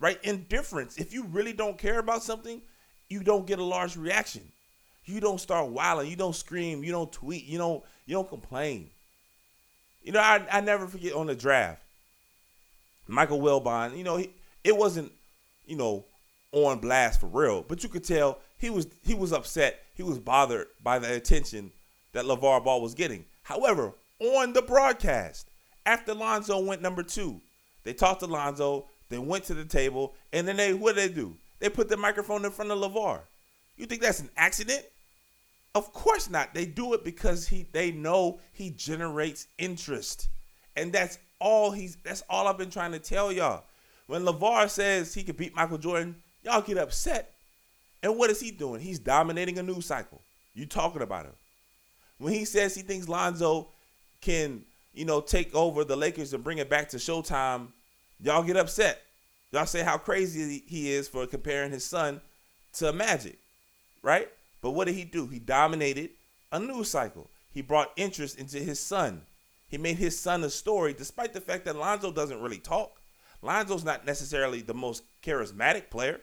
right? Indifference. If you really don't care about something, you don't get a large reaction. You don't start wilding. You don't scream. You don't tweet. You don't. You don't complain. You know, I, I never forget on the draft. Michael Wilbon, you know, he, it wasn't, you know, on blast for real, but you could tell he was he was upset. He was bothered by the attention that LaVar Ball was getting. However, on the broadcast, after Lonzo went number two, they talked to Lonzo, they went to the table, and then they what did they do? They put the microphone in front of LaVar. You think that's an accident? Of course not. They do it because he they know he generates interest. And that's all he's that's all I've been trying to tell y'all. When LaVar says he could beat Michael Jordan, y'all get upset. And what is he doing? He's dominating a news cycle. You talking about him. When he says he thinks Lonzo can, you know, take over the Lakers and bring it back to Showtime, y'all get upset. Y'all say how crazy he is for comparing his son to Magic, right? But what did he do? He dominated a news cycle. He brought interest into his son. He made his son a story, despite the fact that Lonzo doesn't really talk. Lonzo's not necessarily the most charismatic player,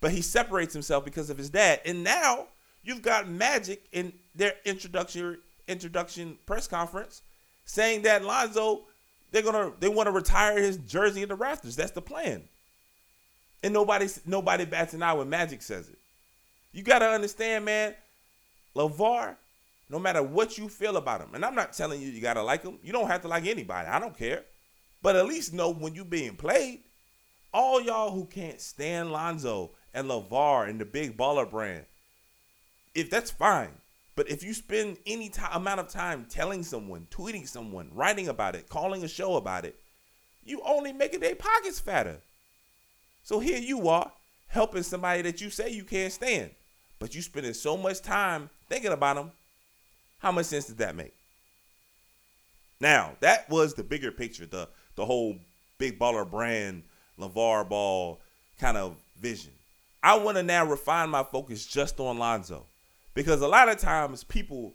but he separates himself because of his dad. And now you've got Magic in their introduction introduction press conference saying that Lonzo they're gonna they want to retire his jersey in the rafters. That's the plan. And nobody nobody bats an eye when Magic says it. You gotta understand, man. LaVar no matter what you feel about him. And I'm not telling you you gotta like him. You don't have to like anybody. I don't care. But at least know when you're being played. All y'all who can't stand Lonzo and LaVar and the big baller brand, if that's fine. But if you spend any t- amount of time telling someone, tweeting someone, writing about it, calling a show about it, you only making their pockets fatter. So here you are, helping somebody that you say you can't stand, but you spending so much time thinking about them how much sense did that make? Now, that was the bigger picture, the the whole big baller brand, LaVar Ball kind of vision. I want to now refine my focus just on Lonzo. Because a lot of times people,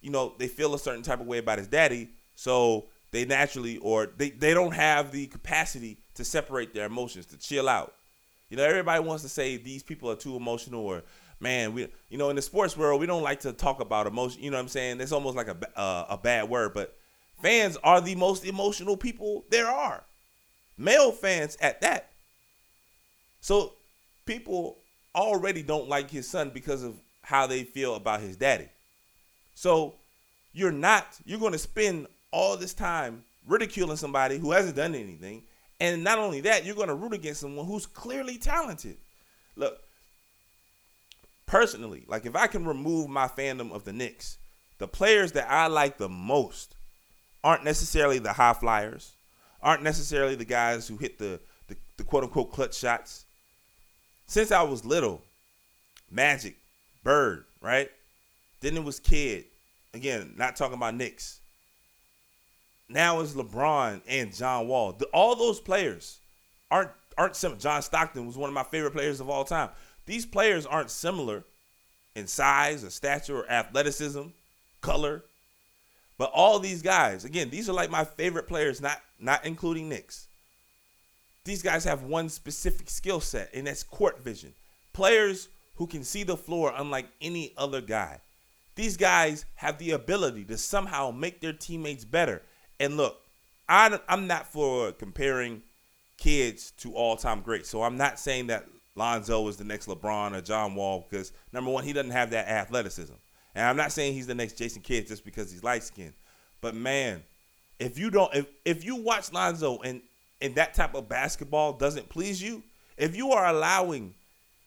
you know, they feel a certain type of way about his daddy, so they naturally or they, they don't have the capacity to separate their emotions, to chill out. You know, everybody wants to say these people are too emotional or man, we you know, in the sports world, we don't like to talk about emotion, you know what I'm saying? It's almost like a uh, a bad word, but fans are the most emotional people there are. Male fans at that. So people already don't like his son because of how they feel about his daddy. So you're not, you're going to spend all this time ridiculing somebody who hasn't done anything. And not only that, you're going to root against someone who's clearly talented. Look, personally, like if I can remove my fandom of the Knicks, the players that I like the most aren't necessarily the high flyers, aren't necessarily the guys who hit the, the, the quote unquote clutch shots. Since I was little, Magic, Bird, right? Then it was Kidd. Again, not talking about Knicks. Now it's LeBron and John Wall. The, all those players aren't aren't similar. John Stockton was one of my favorite players of all time. These players aren't similar in size or stature or athleticism, color. But all these guys, again, these are like my favorite players, not not including Knicks. These guys have one specific skill set, and that's court vision. Players who can see the floor unlike any other guy. These guys have the ability to somehow make their teammates better. And look, I, I'm not for comparing kids to all time greats. So I'm not saying that Lonzo is the next LeBron or John Wall because, number one, he doesn't have that athleticism. And I'm not saying he's the next Jason Kidd just because he's light skinned. But man, if you don't if, if you watch Lonzo and and that type of basketball doesn't please you, if you are allowing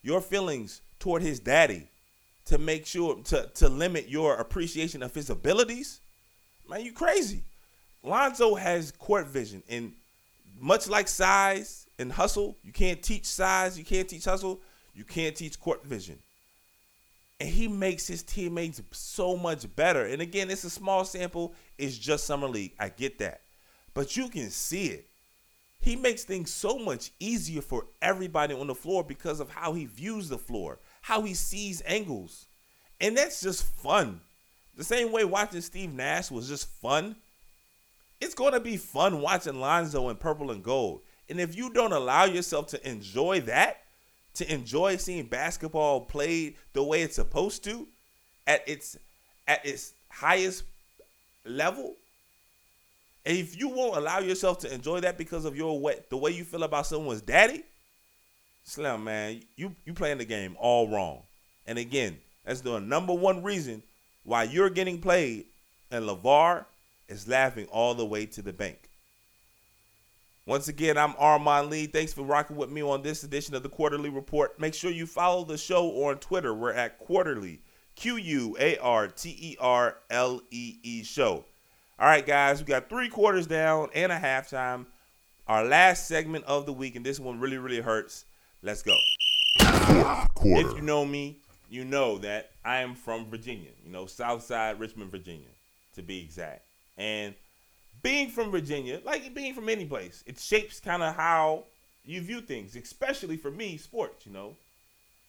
your feelings toward his daddy to make sure to to limit your appreciation of his abilities, man, you crazy. Lonzo has court vision and much like size and hustle, you can't teach size, you can't teach hustle, you can't teach court vision. And he makes his teammates so much better. And again, it's a small sample, it's just summer league. I get that. But you can see it. He makes things so much easier for everybody on the floor because of how he views the floor, how he sees angles. And that's just fun. The same way watching Steve Nash was just fun. It's going to be fun watching Lonzo in purple and gold. And if you don't allow yourself to enjoy that, to enjoy seeing basketball played the way it's supposed to, at its at its highest level, if you won't allow yourself to enjoy that because of your way, the way you feel about someone's daddy, Slim man, you you playing the game all wrong. And again, that's the number one reason why you're getting played, and LaVar is laughing all the way to the bank. Once again, I'm Armon Lee. Thanks for rocking with me on this edition of the Quarter-Lee Report. Make sure you follow the show on Twitter. We're at Quarterly, Q U A R T E R L E E Show. All right, guys, we got three quarters down and a halftime. Our last segment of the week, and this one really, really hurts. Let's go. Quarter. If you know me, you know that I am from Virginia, you know, Southside Richmond, Virginia, to be exact. And being from Virginia, like being from any place, it shapes kind of how you view things, especially for me, sports, you know.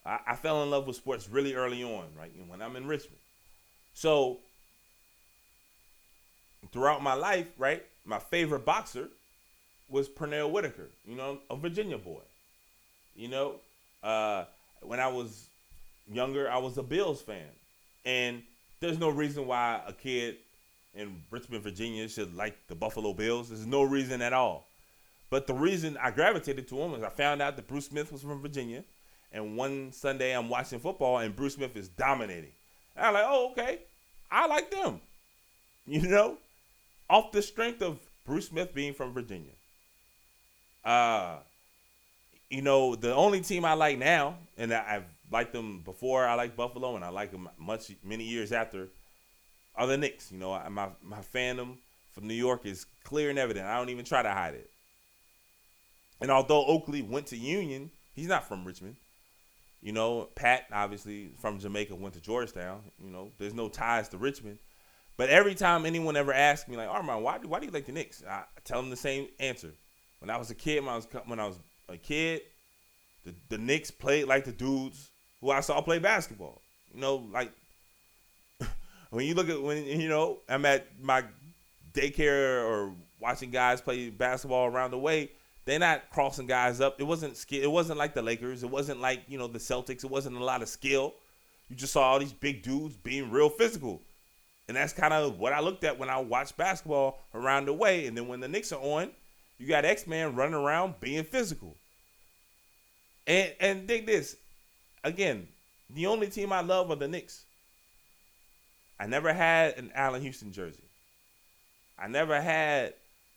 I, I fell in love with sports really early on, right? When I'm in Richmond. So throughout my life, right, my favorite boxer was Pernell Whitaker, you know, a Virginia boy. You know, uh, when I was younger, I was a Bills fan. And there's no reason why a kid in Richmond, Virginia should like the Buffalo Bills. There's no reason at all. But the reason I gravitated to him was I found out that Bruce Smith was from Virginia. And one Sunday I'm watching football and Bruce Smith is dominating. And I'm like, oh, okay. I like them. You know? Off the strength of Bruce Smith being from Virginia. Uh you know, the only team I like now, and I've liked them before I like Buffalo, and I like them much many years after, are the Knicks. You know, my my fandom for New York is clear and evident. I don't even try to hide it. And although Oakley went to Union, he's not from Richmond. You know, Pat obviously from Jamaica went to Georgetown. You know, there's no ties to Richmond. But every time anyone ever asks me like, Armon, why do why do you like the Knicks? I tell them the same answer. When I was a kid, when I was when I was a kid, the the Knicks played like the dudes who I saw play basketball. You know, like when you look at when you know I'm at my daycare or watching guys play basketball around the way, they're not crossing guys up. It wasn't skill. It wasn't like the Lakers. It wasn't like you know the Celtics. It wasn't a lot of skill. You just saw all these big dudes being real physical, and that's kind of what I looked at when I watched basketball around the way. And then when the Knicks are on, you got X Man running around being physical. And and dig this, again, the only team I love are the Knicks. I never had an Allan Houston jersey. I never had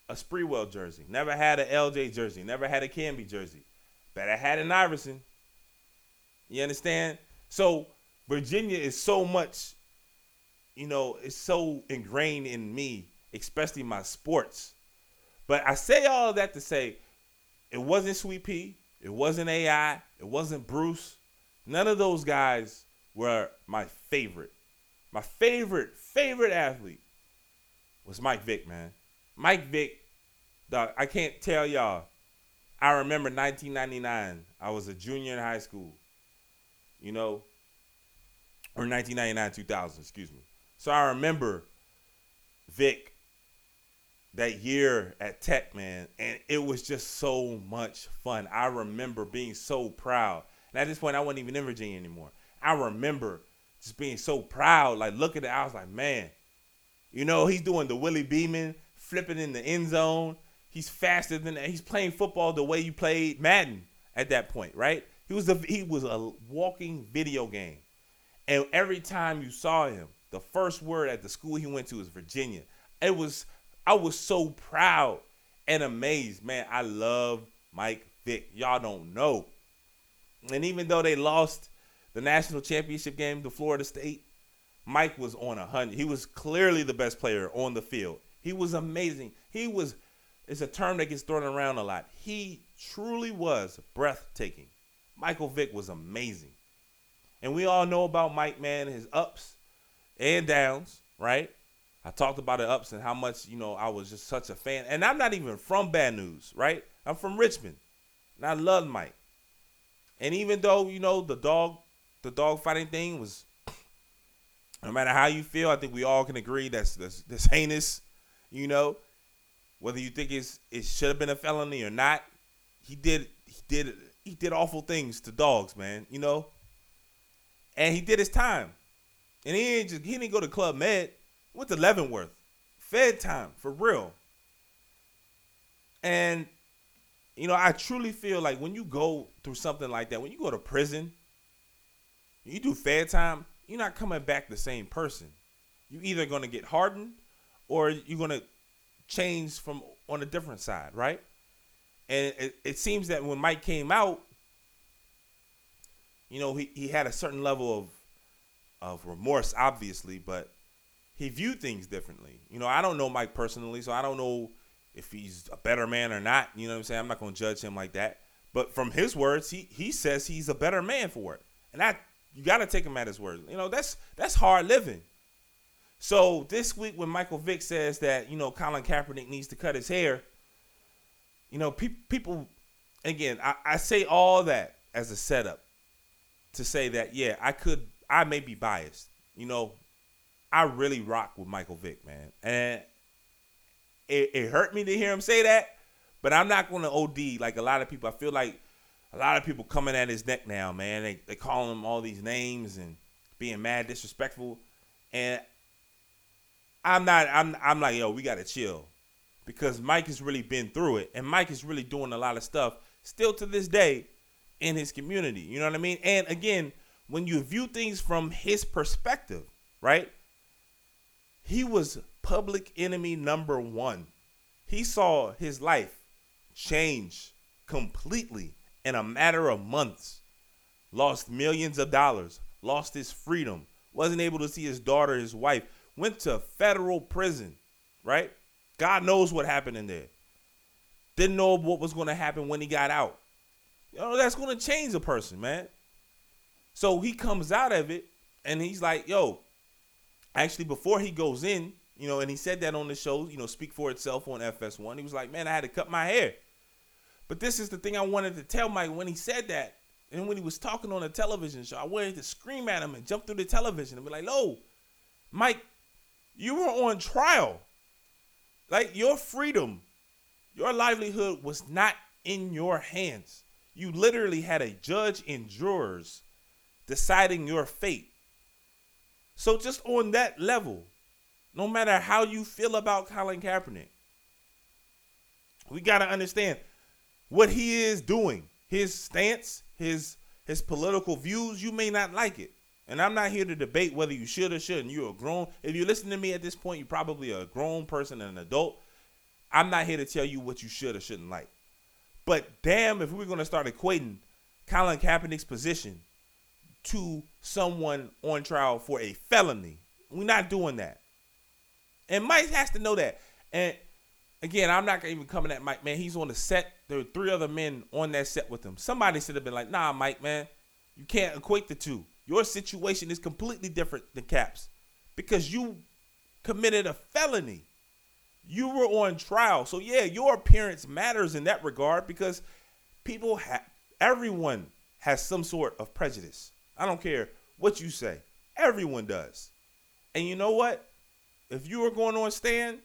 a Sprewell jersey. Never had an LJ jersey. Never had a Camby jersey. But I had an Iverson. You understand? So Virginia is so much, you know, it's so ingrained in me, especially my sports. But I say all that to say it wasn't Sweet Pea, it wasn't AI, it wasn't Bruce. None of those guys were my favorite. My favorite, favorite athlete was Mike Vick, man. Mike Vick, dog, I can't tell y'all. I remember 1999. I was a junior in high school, you know, or 1999, 2000, excuse me. So I remember Vick that year at Tech, man, and it was just so much fun. I remember being so proud. And at this point, I wasn't even in Virginia anymore. I remember just being so proud, like looking at it, I was like, man, you know, he's doing the Willie Beamen, flipping in the end zone. He's faster than that. He's playing football the way you played Madden at that point, right? He was a he was a walking video game. And every time you saw him, the first word at the school he went to was Virginia. It was I was so proud and amazed. Man, I love Mike Vick. Y'all don't know. And even though they lost the national championship game to Florida State, Mike was on a hundred. He was clearly the best player on the field. He was amazing. He was. It's a term that gets thrown around a lot. He truly was breathtaking. Michael Vick was amazing, and we all know about Mike, man, his ups and downs, right? I talked about the ups and how much you know I was just such a fan, and I'm not even from Bad News, right? I'm from Richmond, and I love Mike. And even though you know the dog, the dog fighting thing was no matter how you feel, I think we all can agree that's that's, heinous. You know, whether you think it's it should have been a felony or not, he did he did he did awful things to dogs, man. You know, and he did his time, and he didn't just he didn't go to Club Med. Went to Leavenworth, Fed time for real. And you know, I truly feel like when you go through something like that, when you go to prison, you do Fed time you're not coming back the same person. You either gonna get hardened or you're gonna change from on a different side, right? And it, it seems that when Mike came out, you know, he, he had a certain level of of remorse, obviously, but he viewed things differently. You know, I don't know Mike personally, so I don't know if he's a better man or not. You know what I'm saying? I'm not gonna judge him like that. But from his words, he he says he's a better man for it. And I you got to take him at his word. You know, that's that's hard living. So this week when Michael Vick says that, you know, Colin Kaepernick needs to cut his hair, you know, pe- people, again, I, I say all that as a setup to say that, yeah, I could, I may be biased. You know, I really rock with Michael Vick, man. And it, it hurt me to hear him say that, but I'm not going to OD like a lot of people. I feel like a lot of people coming at his neck now, man. They they calling him all these names and being mad disrespectful. And I'm not I'm I'm like, yo, we gotta chill. Because Mike has really been through it. And Mike is really doing a lot of stuff still to this day in his community. You know what I mean? And again, when you view things from his perspective, right? He was public enemy number one. He saw his life change completely in a matter of months, lost millions of dollars, lost his freedom, wasn't able to see his daughter, his wife, went to federal prison, right? God knows what happened in there. Didn't know what was going to happen when he got out. You know, that's going to change a person, man. So he comes out of it and he's like, yo, actually, before he goes in, you know, and he said that on the show, you know, Speak for Itself on FS1. He was like, man, I had to cut my hair. But this is the thing I wanted to tell Mike when he said that, and when he was talking on the television show, I wanted to scream at him and jump through the television and be like, "No, Mike, you were on trial. Like your freedom, your livelihood was not in your hands. You literally had a judge and jurors deciding your fate. So just on that level, no matter how you feel about Colin Kaepernick, we got to understand what he is doing, his stance, his his political views. You may not like it, and I'm not here to debate whether you should or shouldn't. You're a grown. If you listen to me at this point, you're probably a grown person and an adult. I'm not here to tell you what you should or shouldn't like. But damn, if we're gonna start equating Colin Kaepernick's position to someone on trial for a felony, we're not doing that. And Mike has to know that. And again, I'm not even coming at Mike, man. He's on the set. There were three other men on that set with him. Somebody should have been like, nah, Mike, man, you can't equate the two. Your situation is completely different than Caps because you committed a felony. You were on trial. So yeah, your appearance matters in that regard because people have everyone has some sort of prejudice. I don't care what you say. Everyone does. And you know what? If you were going on stand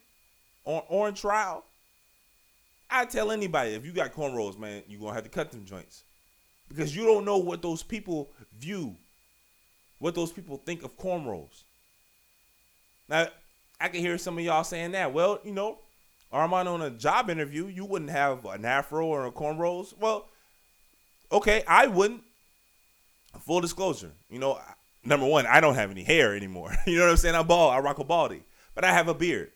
on on trial, I tell anybody if you got cornrows, man, you're gonna have to cut them joints. Because you don't know what those people view, what those people think of cornrows. Now, I can hear some of y'all saying that. Well, you know, Armon on a job interview, you wouldn't have an afro or a cornrows. Well, okay, I wouldn't. Full disclosure, you know, number one, I don't have any hair anymore. you know what I'm saying? I'm bald. I rock a baldy, but I have a beard.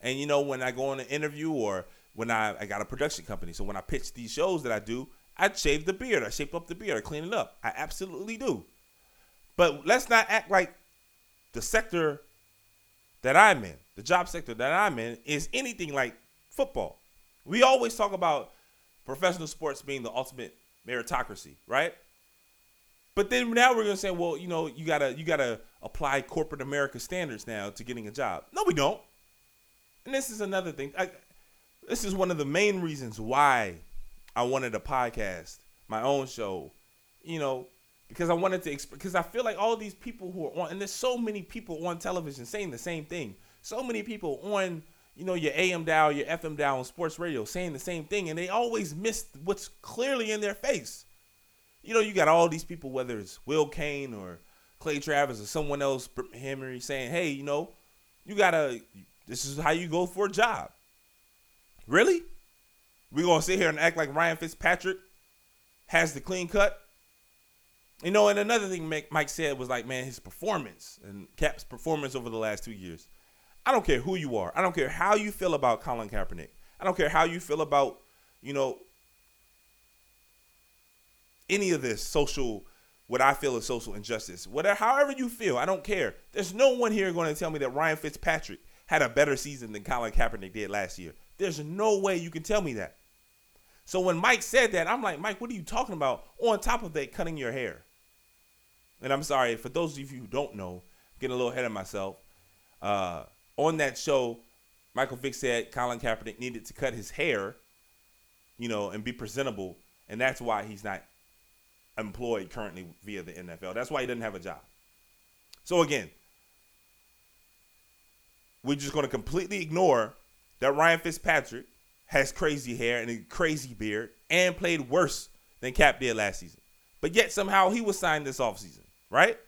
And you know, when I go on an interview or when I, I got a production company, so when I pitch these shows that I do, I shave the beard, I shape up the beard, I clean it up. I absolutely do. But let's not act like the sector that I'm in, the job sector that I'm in, is anything like football. We always talk about professional sports being the ultimate meritocracy, right? But then now we're gonna say, well, you know, you gotta you gotta apply corporate America standards now to getting a job. No, we don't. And this is another thing. I, this is one of the main reasons why I wanted a podcast, my own show. You know, because I wanted to because I feel like all these people who are on and there's so many people on television saying the same thing. So many people on you know your AM dial, your FM dial on sports radio saying the same thing, and they always miss what's clearly in their face. You know, you got all these people, whether it's Will Cain or Clay Travis or someone else, Henry, saying, "Hey, you know, you gotta. This is how you go for a job." Really? We gonna sit here and act like Ryan Fitzpatrick has the clean cut? You know, and another thing Mike said was like, man, his performance and Cap's performance over the last two years. I don't care who you are. I don't care how you feel about Colin Kaepernick. I don't care how you feel about, you know, any of this social, what I feel is social injustice. Whatever, however you feel, I don't care. There's no one here going to tell me that Ryan Fitzpatrick had a better season than Colin Kaepernick did last year. There's no way you can tell me that. So when Mike said that, I'm like, Mike, what are you talking about? On top of that, cutting your hair. And I'm sorry for those of you who don't know, I'm getting a little ahead of myself. Uh, on that show, Michael Vick said Colin Kaepernick needed to cut his hair, you know, and be presentable, and that's why he's not employed currently via the NFL. That's why he doesn't have a job. So again, we're just going to completely ignore that Ryan Fitzpatrick has crazy hair and a crazy beard and played worse than Cap did last season. But yet somehow he was signed this offseason, right?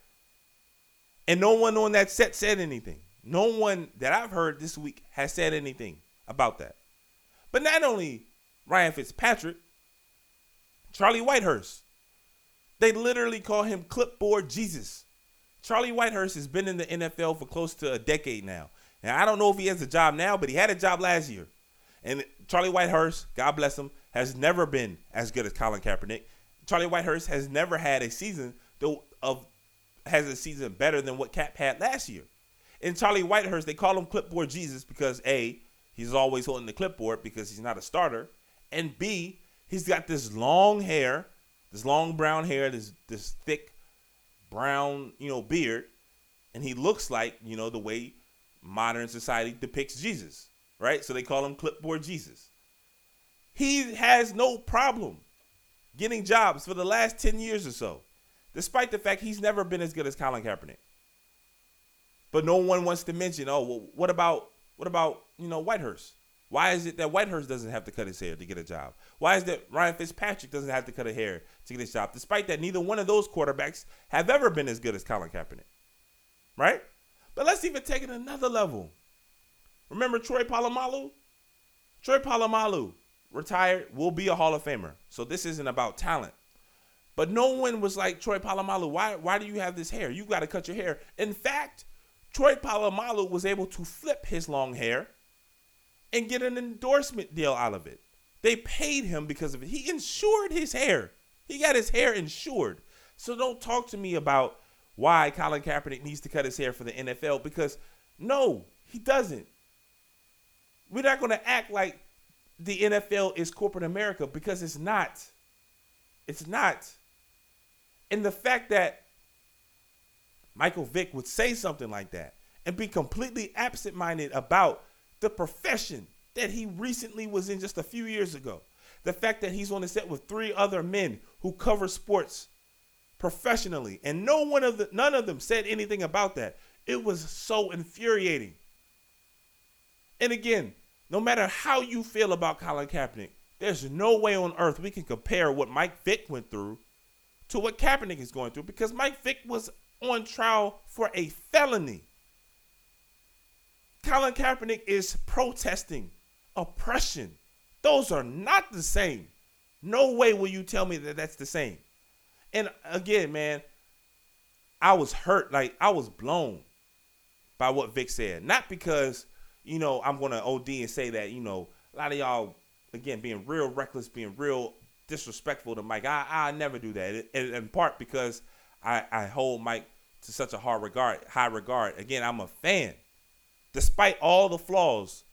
And no one on that set said anything. No one that I've heard this week has said anything about that. But not only Ryan Fitzpatrick, Charlie Whitehurst. They literally call him clipboard Jesus. Charlie Whitehurst has been in the NFL for close to a decade now. Now I don't know if he has a job now, but he had a job last year. And Charlie Whitehurst, God bless him, has never been as good as Colin Kaepernick. Charlie Whitehurst has never had a season though of has a season better than what Cap had last year. And Charlie Whitehurst, they call him clipboard Jesus because A, he's always holding the clipboard because he's not a starter. And B, he's got this long hair, this long brown hair, this this thick brown, you know, beard, and he looks like, you know, the way modern society depicts Jesus, right? So they call him clipboard Jesus. He has no problem getting jobs for the last 10 years or so, despite the fact he's never been as good as Colin Kaepernick. But no one wants to mention, oh, well, what about what about, you know, Whitehurst? Why is it that Whitehurst doesn't have to cut his hair to get a job? Why is that Ryan Fitzpatrick doesn't have to cut a hair to get a job, despite that neither one of those quarterbacks have ever been as good as Colin Kaepernick? Right? But let's even take it another level. Remember Troy Polamalu? Troy Polamalu retired, will be a Hall of Famer. So this isn't about talent. But no one was like Troy Polamalu. Why? Why do you have this hair? You got to cut your hair. In fact, Troy Polamalu was able to flip his long hair and get an endorsement deal out of it. They paid him because of it. He insured his hair. He got his hair insured. So don't talk to me about why Colin Kaepernick needs to cut his hair for the NFL because no, he doesn't. We're not going to act like the NFL is corporate America because it's not. It's not. And the fact that Michael Vick would say something like that and be completely absent minded about the profession that he recently was in just a few years ago. The fact that he's on the set with three other men who cover sports professionally and no one of the none of them said anything about that. It was so infuriating. And again, no matter how you feel about Colin Kaepernick, there's no way on earth we can compare what Mike Vick went through to what Kaepernick is going through because Mike Vick was on trial for a felony. Colin Kaepernick is protesting oppression. Those are not the same. No way will you tell me that that's the same. And again, man, I was hurt. Like I was blown by what Vick said. Not because, you know, I'm gonna OD and say that, you know, a lot of y'all again being real reckless, being real disrespectful to Mike. I I never do that. In, in part because I, I hold Mike to such a regard, high regard. Again, I'm a fan despite all the flaws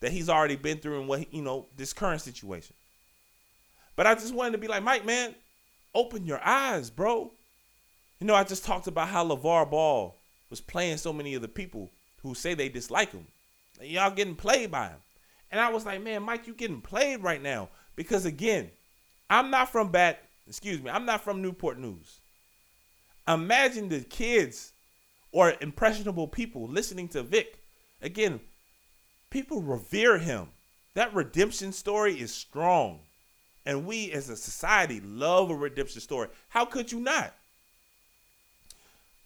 that he's already been through and what you know this current situation. But I just wanted to be like Mike, man, open your eyes, bro. You know, I just talked about how LaVar Ball was playing so many of the people who say they dislike him. And Y'all getting played by him. And I was like, man, Mike, you getting played right now. Because again, I'm not from bad, excuse me, I'm not from Newport News. Imagine the kids or impressionable people listening to Vick. Again, people revere him. That redemption story is strong. And we as a society love a redemption story. How could you not?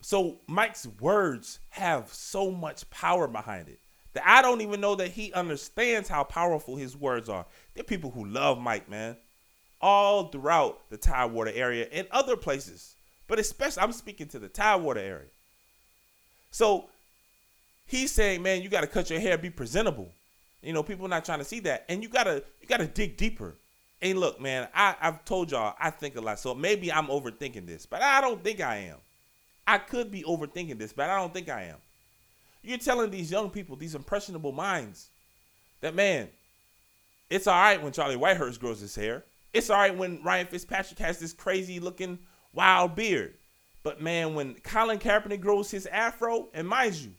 So Mike's words have so much power behind it that I don't even know that he understands how powerful his words are. There are people who love Mike, man, all throughout the Tidewater area and other places, but especially I'm speaking to the Tidewater area. So He's saying, man, you got to cut your hair, be presentable. You know, people not trying to see that, and you gotta you gotta dig deeper. And look, man, I, I've told y'all I think a lot, so maybe I'm overthinking this, but I don't think I am. I could be overthinking this, but I don't think I am. You're telling these young people, these impressionable minds, that man, it's all right when Charlie Whitehurst grows his hair. It's all right when Ryan Fitzpatrick has this crazy looking wild beard. But man, when Colin Kaepernick grows his afro, and mind you,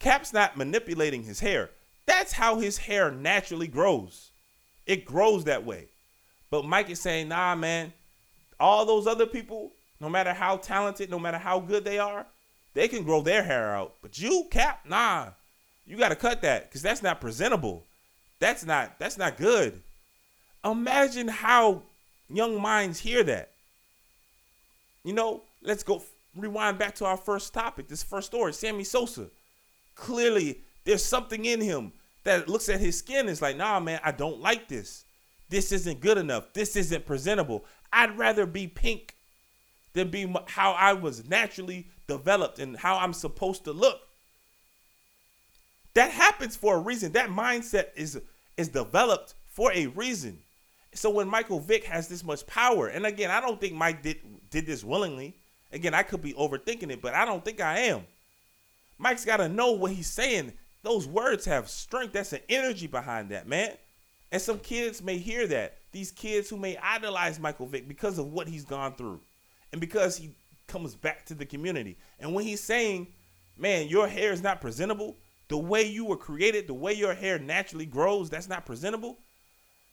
Cap's not manipulating his hair. That's how his hair naturally grows. It grows that way. But Mike is saying, nah, man, all those other people, no matter how talented, no matter how good they are, they can grow their hair out. But you, Cap, nah, you got to cut that because that's not presentable. That's not that's not good. Imagine how young minds hear that. You know, let's go rewind back to our first topic, this first story, Sammy Sosa clearly there's something in him that looks at his skin and is like, nah, man, I don't like this. This isn't good enough. This isn't presentable. I'd rather be pink than be how I was naturally developed and how I'm supposed to look. That happens for a reason. That mindset is is developed for a reason. So when Michael Vick has this much power, and again, I don't think Mike did did this willingly. Again, I could be overthinking it, but I don't think I am. Mike's got to know what he's saying. Those words have strength. That's an energy behind that, man. And some kids may hear that. These kids who may idolize Michael Vick because of what he's gone through and because he comes back to the community. And when he's saying, man, your hair is not presentable, the way you were created, the way your hair naturally grows, that's not presentable,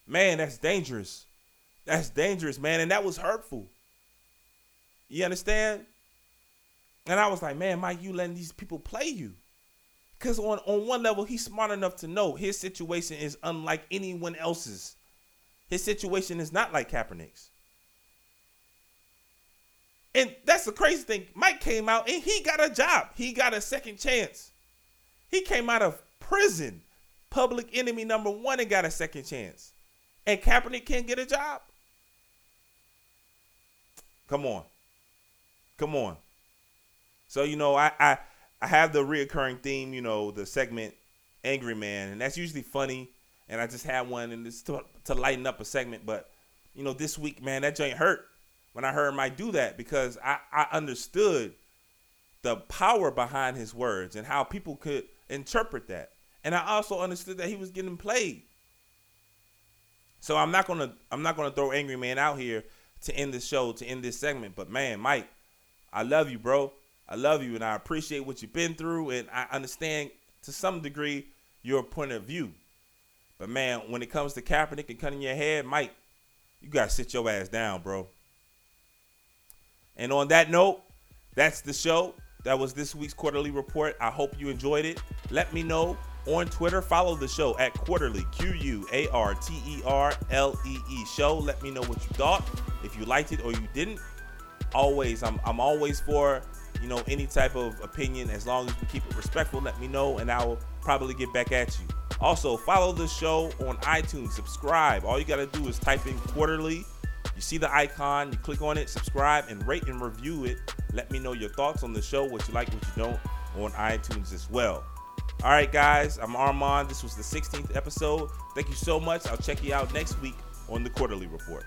man, that's dangerous. That's dangerous, man. And that was hurtful. You understand? And I was like, man, Mike, you letting these people play you. because on, on one level, he's smart enough to know his situation is unlike anyone else's. His situation is not like Kaepernick's. And that's the crazy thing. Mike came out and he got a job. He got a second chance. He came out of prison, public enemy number one, and got a second chance. And Kaepernick can't get a job. Come on. Come on. So, you know, I, I I have the reoccurring theme, you know, the segment Angry Man, and that's usually funny. And I just had one and it's to, to lighten up a segment. But, you know, this week, man, that joint hurt when I heard Mike do that because I, I understood the power behind his words and how people could interpret that. And I also understood that he was getting played. So I'm not gonna I'm not gonna throw Angry Man out here to end the show, to end this segment. But man, Mike, I love you, bro. I love you and I appreciate what you've been through and I understand to some degree your point of view. But man, when it comes to Kaepernick and cutting your head, Mike, you gotta sit your ass down, bro. And on that note, that's the show. That was this week's Quarter-Lee Report. I hope you enjoyed it. Let me know on Twitter. Follow the show at quarterly Q U A R T E R L E E show. Let me know what you thought. If you liked it or you didn't. Always, I'm I'm always for you know any type of opinion as long as we keep it respectful. Let me know and I will probably get back at you. Also, follow the show on iTunes. Subscribe. All you got to do is type in Quarter-Lee. You see the icon, you click on it, subscribe, and rate and review it. Let me know your thoughts on the show, what you like, what you don't, on iTunes as well. All right, guys, I'm Armon. This was the 16th episode. Thank you so much. I'll check you out next week on the Quarter-Lee Report.